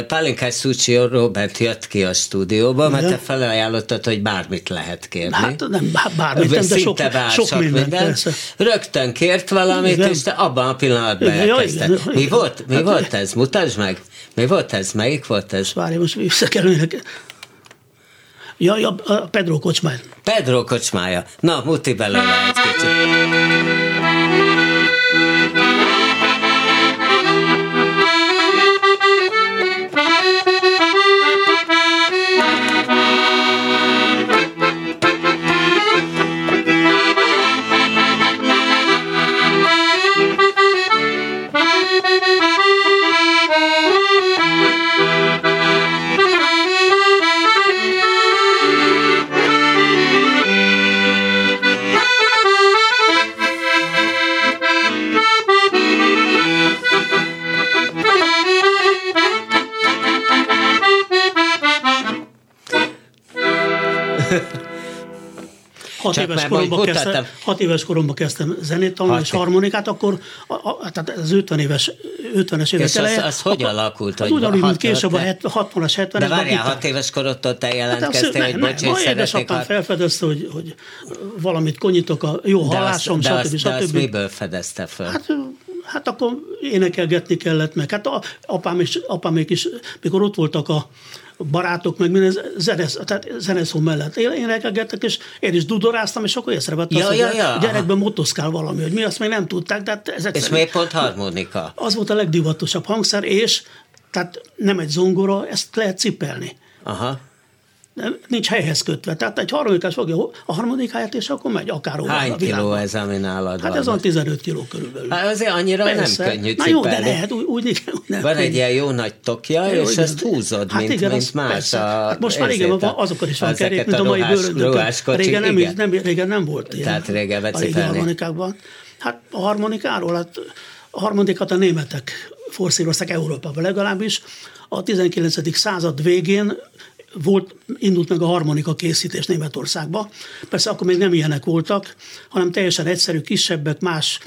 Pálinkás Szucsi Robert jött ki a stúdióba, mert te felajánlottad, hogy bármit lehet kérni. Hát nem bármit, nem, de sok, bár, sok, sok minden, minden. Persze. Rögtön kért valamit, igen. és te abban a pillanatban elkezdted. Mi volt? Mi Hát- volt ez? Mutasd meg! Mi volt ez? Melyik volt ez? Várj, most visszakerülnek. Ja, ja, a Pedro Kocsmár. Pedro kocsmája. Na, muti belőle egy kicsit. Hat éves, már koromban kezdtem, hat éves koromban kezdtem zenét tanulni, és harmonikát, akkor a, a, tehát az 50 éves, 50-es évek És az, eleje. az hogy alakult? Az hogy ugyanúgy, mint később a te- het- 60-as, 70-es. De várjál, hat éves korodtól te jelentkeztél, hogy bocs, én szeretnék hat- felfedezte, hogy, hogy valamit konyítok a jó hallásom, stb. azt, de azt stb. miből fedezte föl? Hát, hát akkor énekelgetni kellett meg. Hát a, apám és apámék is, mikor ott voltak a barátok, meg minden zenesz, tehát zeneszó mellett Én- énekelgettek, és én is dudoráztam, és akkor észrevettem, Ja, hogy ja, a gyerekben motoszkál valami, hogy mi azt még nem tudták, de hát ezek És miért pont harmonika? az volt a legdivatosabb hangszer, és tehát nem egy zongora, ezt lehet cipelni. Aha. Nincs helyhez kötve. Tehát egy harmonikás fogja a harmonikáját, és akkor megy akár Hány a kiló ez, ami nálad Hát van? ez van 15 kiló körülbelül. Hát azért annyira Persze. nem könnyű Na jó, de cipelni. lehet, úgy, úgy, úgy nem Van egy ilyen jó nagy tokja, Jó, és igen. ezt húzod, Hát mint, igen, mint más persze. a... Hát most már igen, van, azokon is van kerék, mint a mai bőröndökön. Régen nem, igen. nem, régen nem volt ilyen. Tehát régen a régi harmonikákban. Hát a harmonikáról, hát a harmonikát a németek forszírozták Európában legalábbis. A 19. század végén volt, indult meg a harmonika készítés Németországba. Persze akkor még nem ilyenek voltak, hanem teljesen egyszerű, kisebbek, más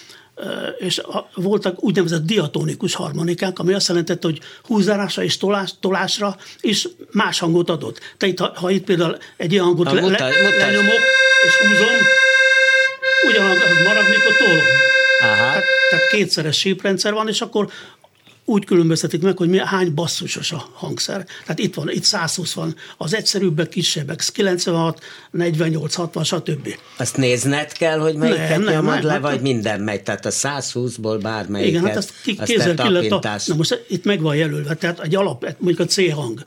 és voltak úgynevezett diatonikus harmonikák, ami azt jelentette, hogy húzárásra és tolás, tolásra is más hangot adott. Te itt, ha, ha itt például egy ilyen hangot Ha, le, le, lenyomok és húzom, ugyanaz az marad, mikor tolom. Aha. Tehát, tehát kétszeres síprendszer van, és akkor úgy különböztetik meg, hogy mi, hány basszusos a hangszer. Tehát itt van, itt 120 van, az egyszerűbbek, kisebbek, 96, 48, 60, stb. Azt nézned kell, hogy melyiket Nem, nyomod nem, le, hát- vagy minden megy. Tehát a 120-ból bármelyiket. Igen, hát ezt ki, azt kézzel te ki lehet, a, tapintás. na most itt meg van jelölve, tehát egy alap, mondjuk a C hang.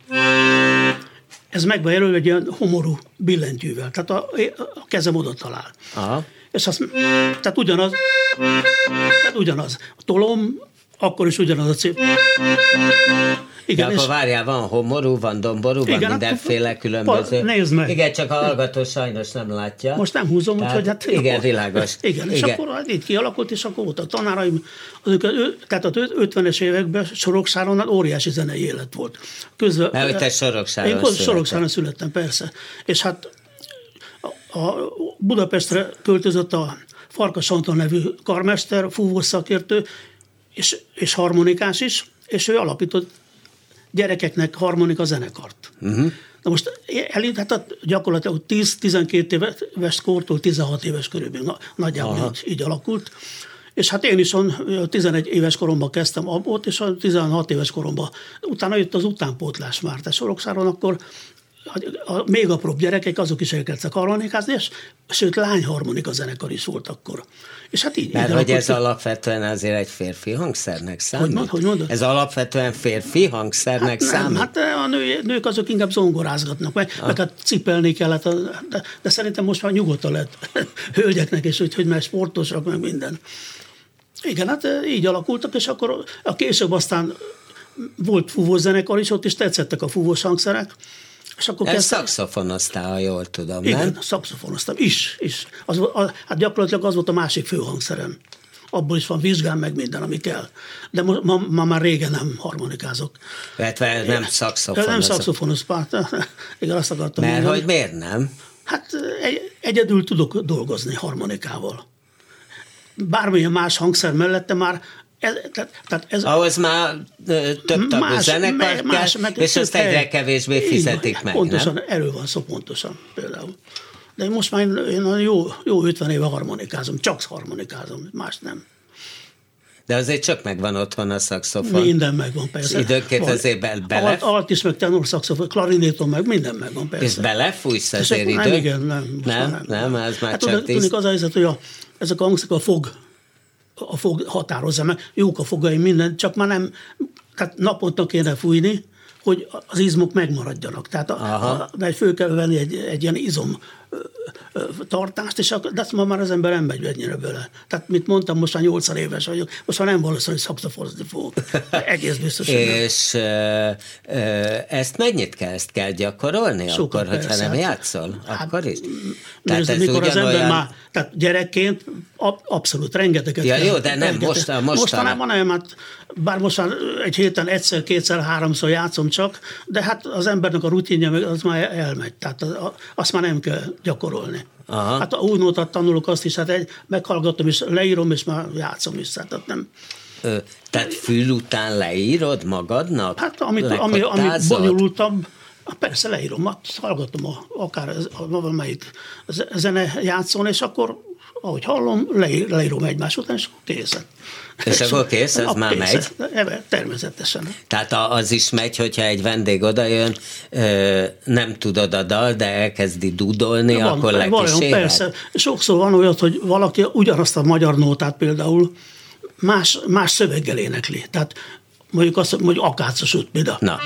Ez meg van jelölve egy ilyen homorú billentyűvel, tehát a, a kezem oda talál. Aha. És azt, tehát ugyanaz, tehát ugyanaz. A tolom, akkor is ugyanaz a. Ja, Igen, és akkor várjál, van homorú, van domború, van Igen, mindenféle akkor- különböző. nézd meg. Igen, csak a hallgató sajnos nem látja. most nem húzom, Tehát úgyhogy hát... Igen, akkor- világos. *laughs* Igen, és igen. akkor hát így kialakult, és akkor voltak tanáraim. Azok, tehát az 50-es években Soroksáron hát óriási zenei élet volt. Közben, Mert te Soroksáron Én születtél. Soroksáron születtem, persze. És hát a, a Budapestre költözött a Farkas Antal nevű karmester, fúvós szakértő, és, és harmonikás is, és ő alapított gyerekeknek harmonika zenekart. Uh-huh. Na most elindített gyakorlatilag 10-12 éves kortól 16 éves körülbelül, na, nagyjából így, így alakult. És hát én is on, 11 éves koromban kezdtem ott, és a 16 éves koromban. Utána jött az utánpótlás már. Tehát Soroksáron akkor a, a még apróbb gyerekek, azok is elkezdtek harmonikázni, és sőt, lányharmonika zenekar is volt akkor. És hát így, Mert hogy ez ki. alapvetően azért egy férfi hangszernek számít. mond- hogy mondod? Ez alapvetően férfi hangszernek Hát nem, számít. hát a nő, nők azok inkább zongorázgatnak, meg, Ah. meg hát cipelni kellett, de, de szerintem most már nyugodtan lehet *laughs* hölgyeknek, és hogy, hogy már sportosak, meg minden. Igen, hát így alakultak, és akkor a később aztán volt fúvós zenekar is, ott is tetszettek a fúvós hangszerek, És akkor kezdtem... szakszofonoztál, ha jól tudom, Igen, nem? szakszofonoztam is. is. Az, az, hát gyakorlatilag az volt a másik főhangszerem. Abból is van vizsgám, meg minden, ami kell. De ma, ma, ma már régen nem harmonikázok. Mert nem szakszofonozok. Nem szakszofonoz, *laughs* igen, azt akartam Mert mondani. hogy miért nem? Hát egy, egyedül tudok dolgozni harmonikával. Bármilyen más hangszer mellette már ez, tehát, tehát ez, Ahhoz már több tagú más, zenekar más, kell, és azt egyre kevésbé fizetik van, meg, Pontosan, nem? erről van szó pontosan például. De most már én jó, jó 50 éve harmonikázom, csak harmonikázom, más nem. De azért csak megvan otthon a szakszofon. Minden megvan, persze. És időnként van, azért be, bele... Alt, alt is, meg tenor szakszofon, klarinéton, meg minden megvan, persze. És belefújsz azért idő? Nem, igen, nem. Nem, nem, nem, ez már hát csak tudod, tiszt. az a helyzet, hogy a, ezek a hangszak a fog, a fog határozza meg. Jók a fogai, minden, csak már nem, tehát naponta kéne fújni, hogy az izmok megmaradjanak. Tehát a, a, mert föl kell venni egy, egy ilyen izom tartást, és akkor, de azt ma már az ember nem megy ennyire bele. Tehát, mit mondtam, most már 80 éves vagyok, most már nem valószínű, hogy szakszofonizni fogok. Egész biztos. és ö, ö, ezt mennyit kell, ezt kell gyakorolni Sokat, akkor, hogyha nem játszol? Hát, akkor is? Tehát nézd, mikor az ember olyan... már, tehát gyerekként abszolút rengeteget ja, kell. Jó, de nem most, most Mostanában nem, hát bár most már egy héten egyszer, kétszer, háromszor játszom csak, de hát az embernek a rutinja az már elmegy, tehát azt már nem kell gyakorolni. Aha. Hát új nótát tanulok azt is, hát egy, meghallgatom és leírom, és már játszom is, tehát nem... Ö, tehát fül után leírod magadnak? Hát amit, ami, ami bonyolultabb, hát persze leírom, hát hallgatom a, akár a, a valamelyik zene játszón, és akkor ahogy hallom, leír, leírom egymás után, és készen. És akkor kész, ez már megy? Természetesen. Tehát az is megy, hogyha egy vendég odajön, nem tudod a dal, de elkezdi dudolni, van, akkor lekíséred? Persze. Sokszor van olyan, hogy valaki ugyanazt a magyar nótát például más, más szöveggel énekli. Tehát mondjuk azt, mondjuk akácos út, például. Na.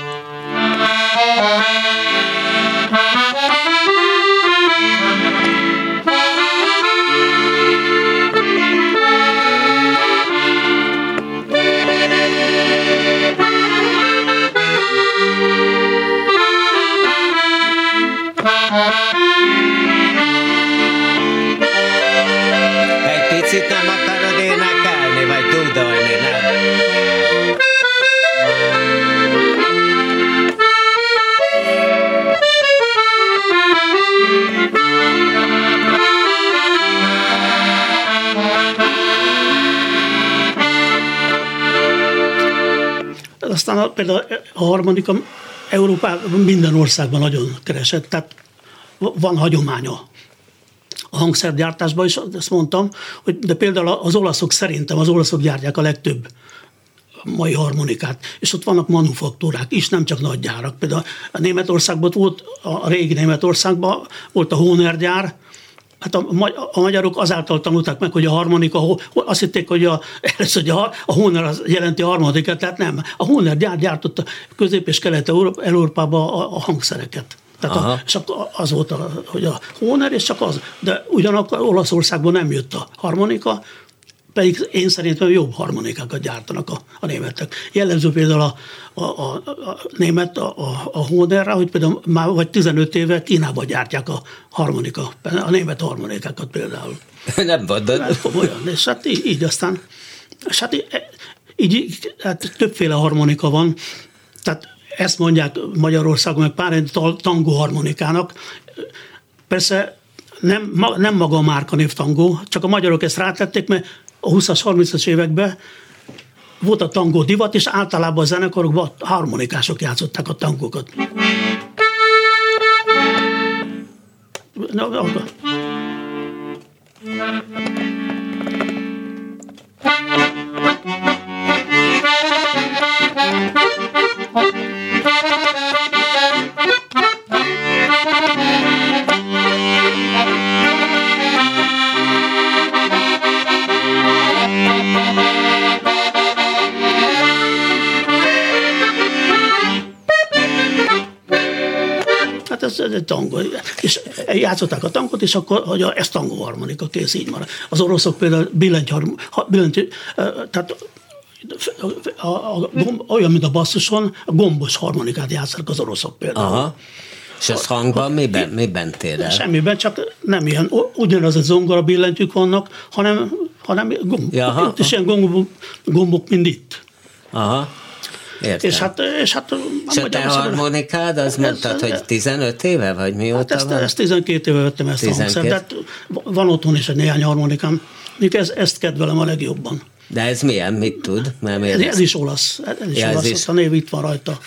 Aztán a, például a harmadik, Európában minden országban nagyon keresett, tehát van hagyománya a hangszergyártásban is, ezt mondtam, hogy de például az olaszok szerintem, az olaszok gyártják a legtöbb mai harmonikát, és ott vannak manufaktúrák is, nem csak nagy gyárak. Például a Németországban volt, a régi Németországban volt a Honer gyár, Hát a, a magyarok azáltal tanulták meg, hogy a harmonika, azt hitték, hogy a, először, hogy a, a Honer az jelenti a harmonikát, tehát nem. A Honer gyár, gyártotta Közép- és Kelet-Európában a, a hangszereket. Tehát a, csak az volt, a, hogy a Honer, és csak az. De ugyanakkor Olaszországban nem jött a harmonika, pedig én szerintem jobb harmonikákat gyártanak a, a németek. Jellemző például a, a, a, a német, a, a, a Honerra, hogy például már vagy 15 éve Kínába gyártják a harmonika, a német harmonikákat például. *laughs* Nem mondod. Hát, olyan, és hát így, így aztán, és hát így, így hát többféle harmonika van, tehát ezt mondják Magyarországon, meg pár tangó harmonikának. Persze nem, nem maga a márkanév tangó, csak a magyarok ezt rátették, mert a 20-as, 30-as években volt a tangó divat, és általában a zenekarokban harmonikások játszották a tangókat. Na, na, na. Ez egy tango. És játszották a tankot, és akkor, hogy ez tango harmonika, kész, így marad. Az oroszok például billenty, billenty tehát a, a, a, olyan, mint a basszuson, a gombos harmonikát játszanak az oroszok például. Aha. És az hangban miben, miben tér el? Semmiben, csak nem ilyen, ugyanaz a zongora billentyűk vannak, hanem, hanem gomb, Jaha. ott is ilyen gombok, gombok, mint itt. Aha. Értem. És hát, és hát és a te harmonikád, az mondtad, hogy 15 éve, vagy mióta hát ezt, van? ezt 12 éve vettem ezt 12. a hangszert, de hát van otthon is egy néhány harmonikám, még ez, ezt kedvelem a legjobban. De ez milyen, mit tud? Nem ez, ez is olasz, ez is ja, olasz, ez is. a név itt van rajta.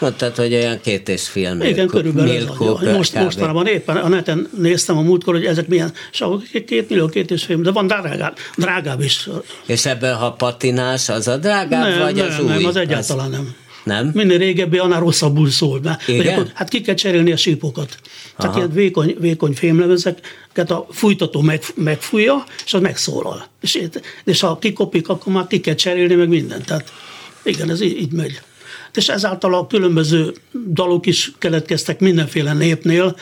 Mondtad, hogy olyan két és fél milkó, Igen, körülbelül milkó, ez Most, mostanában éppen a neten néztem a múltkor, hogy ezek milyen, és két millió, két és fél, de van drágább, drágább is. És ebből, ha patinás, az a drágább, nem, vagy nem, az új? Nem, az egyáltalán az... nem. Nem? Minél régebbi, annál rosszabbul szól. Mert, Igen? Akkor, hát ki kell cserélni a sípokat. Tehát Aha. ilyen vékony, vékony fémlemezeket a fújtató meg, megfújja, és az megszólal. És, és ha kikopik, akkor már ki kell cserélni, meg mindent. Tehát igen, ez így, így megy és ezáltal a különböző dalok is keletkeztek mindenféle népnél,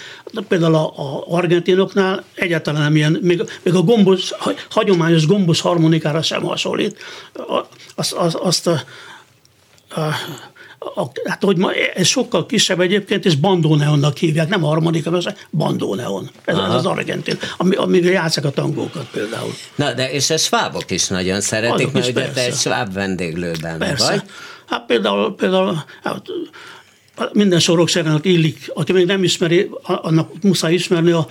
például a, a argentinoknál egyáltalán nem ilyen, még, még a gombos, hagyományos gombos harmonikára sem hasonlít. Azt, azt, azt a, a, a, hát hogy ma, ez sokkal kisebb egyébként, és bandóneonnak hívják, nem harmonika, ez bandóneon. Ez, ez az argentin, ami, amíg játszák a tangókat például. Na, de és a svábok is nagyon szeretik, Azok mert ugye te egy sváb vendéglőben persze. vagy. Hát például, például hát, minden sorokságának illik, aki még nem ismeri, annak muszáj ismerni a,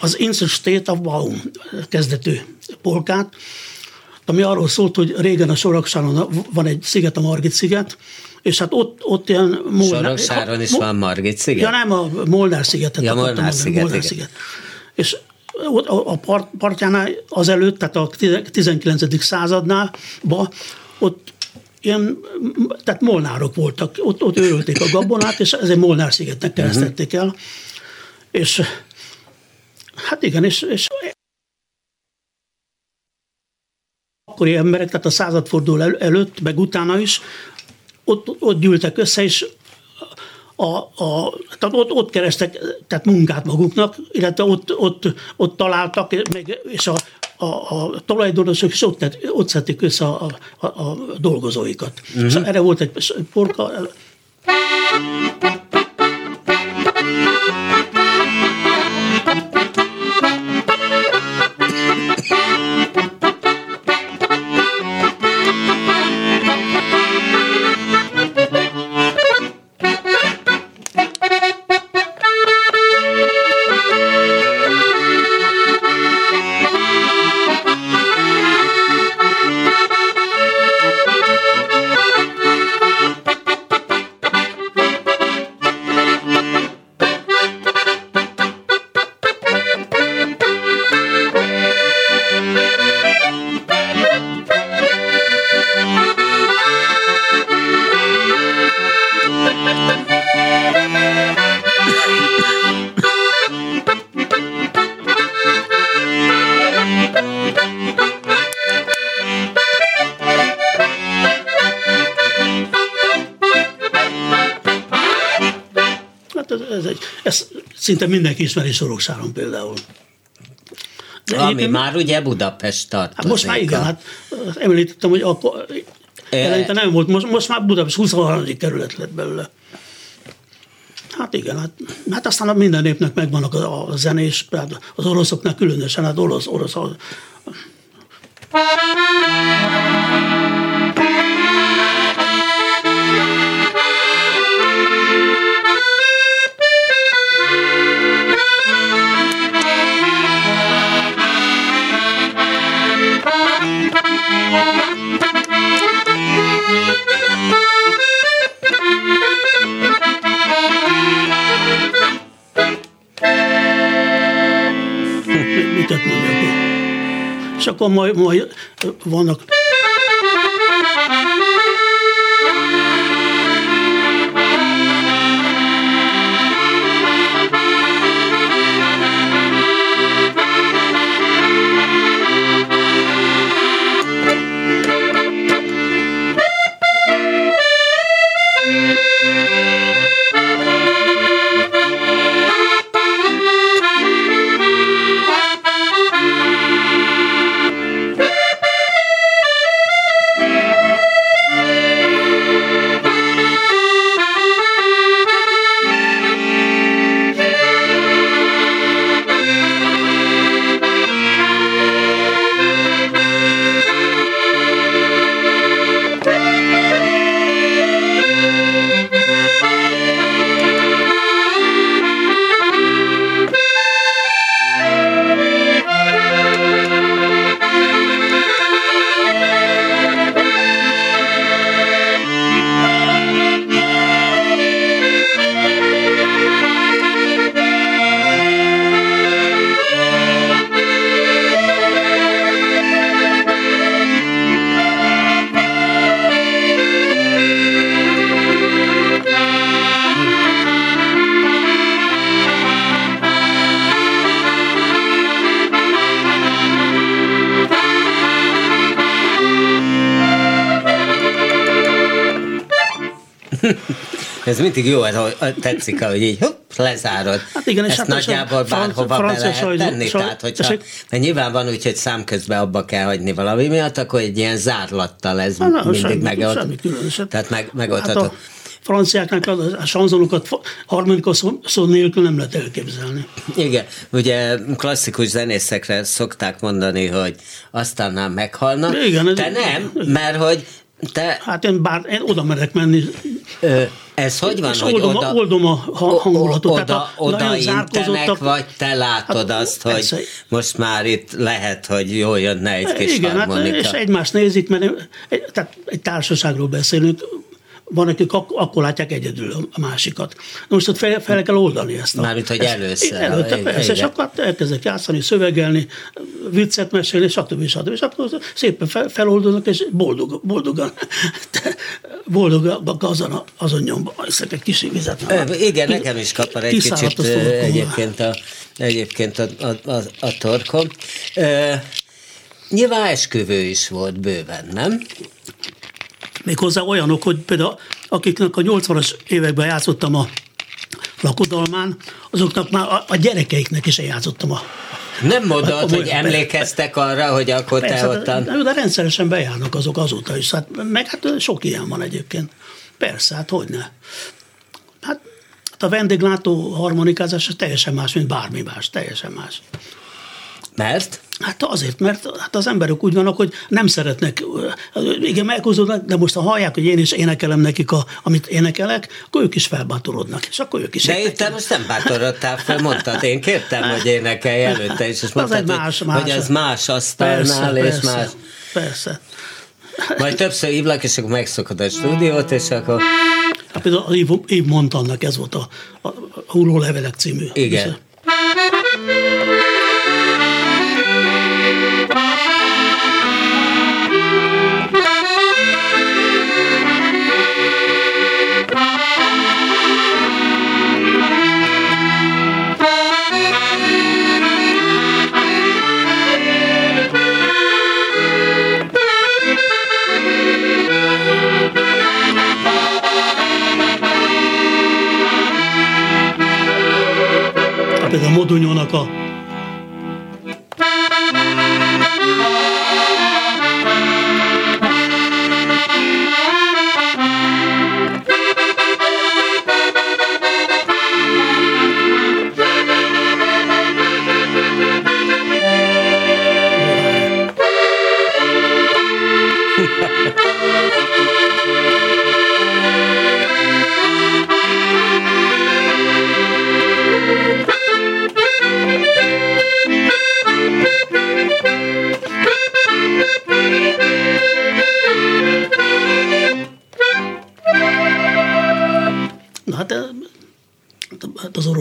az Insert State of Baum kezdetű polkát, ami arról szólt, hogy régen a Soroksáron van egy sziget, a Margit sziget, és hát ott, ott ilyen... Molnár, Soroksáron is van Margit sziget? Ja nem, a Molnár szigetet. Ja, Molnár sziget, Molnár sziget. És ott a part, partjánál azelőtt, tehát a 19. századnál, ba, ott ilyen, tehát molnárok voltak, ott, ott őrölték a gabonát, és ezért Molnár szigetnek keresztették el. És hát igen, és, és akkori emberek, tehát a századforduló előtt, meg utána is, ott, ott gyűltek össze, és a, a, tehát ott, ott kerestek tehát munkát maguknak, illetve ott, ott, ott találtak, meg, és a, a, a tulajdonosok is ott, ott szedték össze a, a, a dolgozóikat. Uh-huh. Szóval erre volt egy porka. Szinte mindenki ismeri Soroksáron például. De Ami én, már ugye Budapest tartozik. Hát most már igen, hát említettem, hogy akkor e... eleinte nem volt, most, most már Budapest 23. kerület lett belőle. Hát igen, hát, hát aztán minden népnek megvannak a, a zenés, hát az oroszoknak különösen, hát orosz, orosz. orosz akkor majd, majd vannak Ez mindig jó, ez, tetszik, hogy így hopp, lezárod. Hát igen, és Ezt hát nagyjából bárhova be lehet sajnos, tenni, sajnos, tehát hogyha, mert nyilván van úgy, hogy számközben abba kell hagyni valami miatt, akkor egy ilyen zárlattal ez hát, mindig semmi, megold, semmi különöset. Tehát meg, megoldható. Hát a franciáknak a sanzonokat harmonika szó, szó nélkül nem lehet elképzelni. Igen, ugye klasszikus zenészekre szokták mondani, hogy aztán nem meghalnak. Igen, Te nem, mert hogy te... Hát én bár én oda merek menni. Ö, ez hogy van, és hogy oldom, oda, oldom a hangulatot. Oda, tehát a, oda intenek, vagy te látod hát, azt, hogy persze. most már itt lehet, hogy jól jönne egy kis Igen, harmonika. Hát, és egymást nézik, mert tehát egy társaságról beszélünk, van, akik ak- akkor látják egyedül a másikat. Na most ott fel, fel kell oldani ezt. A, Mármint, hogy először. Előtte, igen, persze, igen. és akkor elkezdek játszani, szövegelni, viccet mesélni, stb. stb. És akkor szépen fel, feloldoznak, és boldog, boldogan, *laughs* boldogan azon, azon nyomban ezek egy kis vizet. Igen, nekem is kapar egy kicsit egyébként a, egyébként a, a, a, a torkom. E, nyilván esküvő is volt bőven, nem? Méghozzá olyanok, hogy például akiknek a 80-as években játszottam a lakodalmán, azoknak már a, a gyerekeiknek is játszottam a nem mondod, hogy emlékeztek arra, hogy akkor Persze, te ottan... De, de rendszeresen bejárnak azok azóta is. Hát, meg hát sok ilyen van egyébként. Persze, hát hogy ne. Hát, hát a vendéglátó harmonikázás teljesen más, mint bármi más. Teljesen más. Mert? Hát azért, mert hát az emberek úgy vannak, hogy nem szeretnek, igen, meghúzódnak, de most ha hallják, hogy én is énekelem nekik, a, amit énekelek, akkor ők is felbátorodnak, és akkor ők is De én te most nem bátorodtál fel, mondtad, én kértem, hogy énekelj előtte is, és mondtad, az más, hogy, más, hogy ez más asztalnál, persze, és persze, más. Persze. Majd többször hívlak, és akkor megszokod a stúdiót, és akkor... Hát például Montannak ez volt a, a Hulló Levelek című. Igen. Viszont. Például a Modonyónak a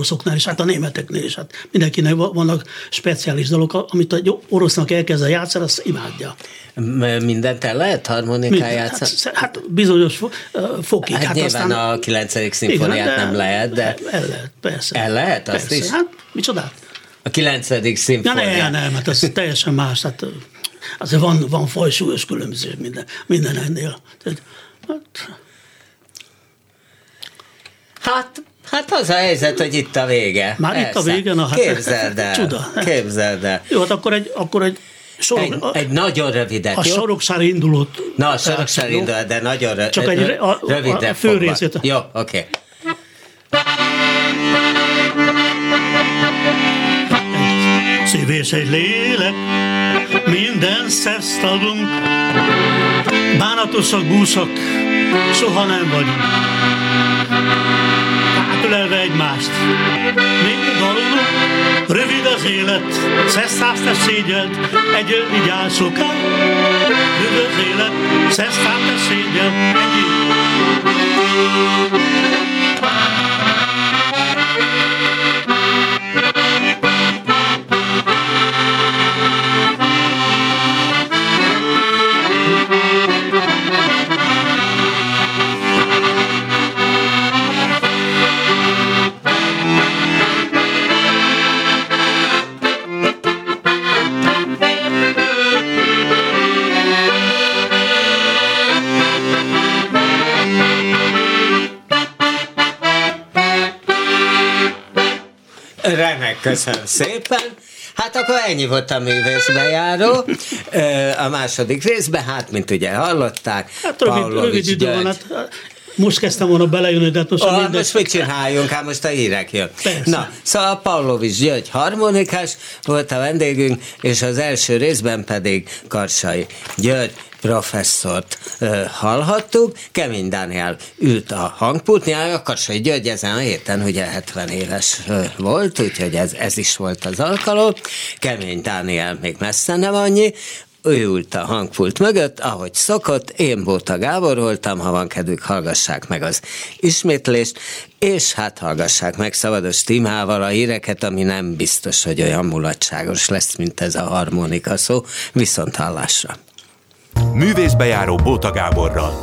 oroszoknál is, hát a németeknél is. Hát mindenkinek vannak speciális dolgok, amit a orosznak elkezd játszani, azt imádja. Mindent el lehet harmonikán játszani? Hát, hát bizonyos fokig. Hát, hát nyilván aztán, a 9. szimfóniát nem lehet, de... El lehet, persze. El lehet, azt persze. is? Hát, micsodát? A 9. szimfóniát. Ja, nem, nem, hát az teljesen más. Hát, azért van, van fajsúlyos különböző minden, minden ennél. Tehát, hát, hát Hát az a helyzet, hogy itt a vége. Már Persze. itt a vége? Na, hát képzeld el. Csuda. Képzeld el. Jó, hát akkor egy, akkor egy Sorok, egy, egy nagyon rövidet. A jó? Sorokszár indulót. Na, a Sorokszár indulót, de nagyon rövid. Csak egy a, rövidre a, a fő részét. Jó, oké. Okay. Szív és egy lélek, minden szeszt adunk, bánatosak, búsak, soha nem vagyunk egymást. Még dalulunk, rövid az élet, szesztász te szégyelt, egy így áll soká. Rövid az élet, szesztász te szégyelt, ennyi. Köszönöm szépen. Hát akkor ennyi volt a művészbejáró. A második részben, hát mint ugye hallották, Hát rövid, rövid idő van, hát most kezdtem volna belejönni, de hát most, oh, most mit csináljunk? Hát most a hírek jön. Persze. Na, szóval Pavlovics György harmonikás volt a vendégünk, és az első részben pedig Karsai György professzort ö, hallhattuk. Kemény Dániel ült a hangpultnál, a Karsai György ezen a héten ugye 70 éves ö, volt, úgyhogy ez, ez is volt az alkalom. Kemény Dániel még messze nem annyi, ő ült a hangpult mögött, ahogy szokott, én Bóta Gábor voltam, ha van kedvük, hallgassák meg az ismétlést, és hát hallgassák meg Szabados Timával a híreket, ami nem biztos, hogy olyan mulatságos lesz, mint ez a harmonika szó, viszont hallásra. Művészbejáró Bóta Gáborral.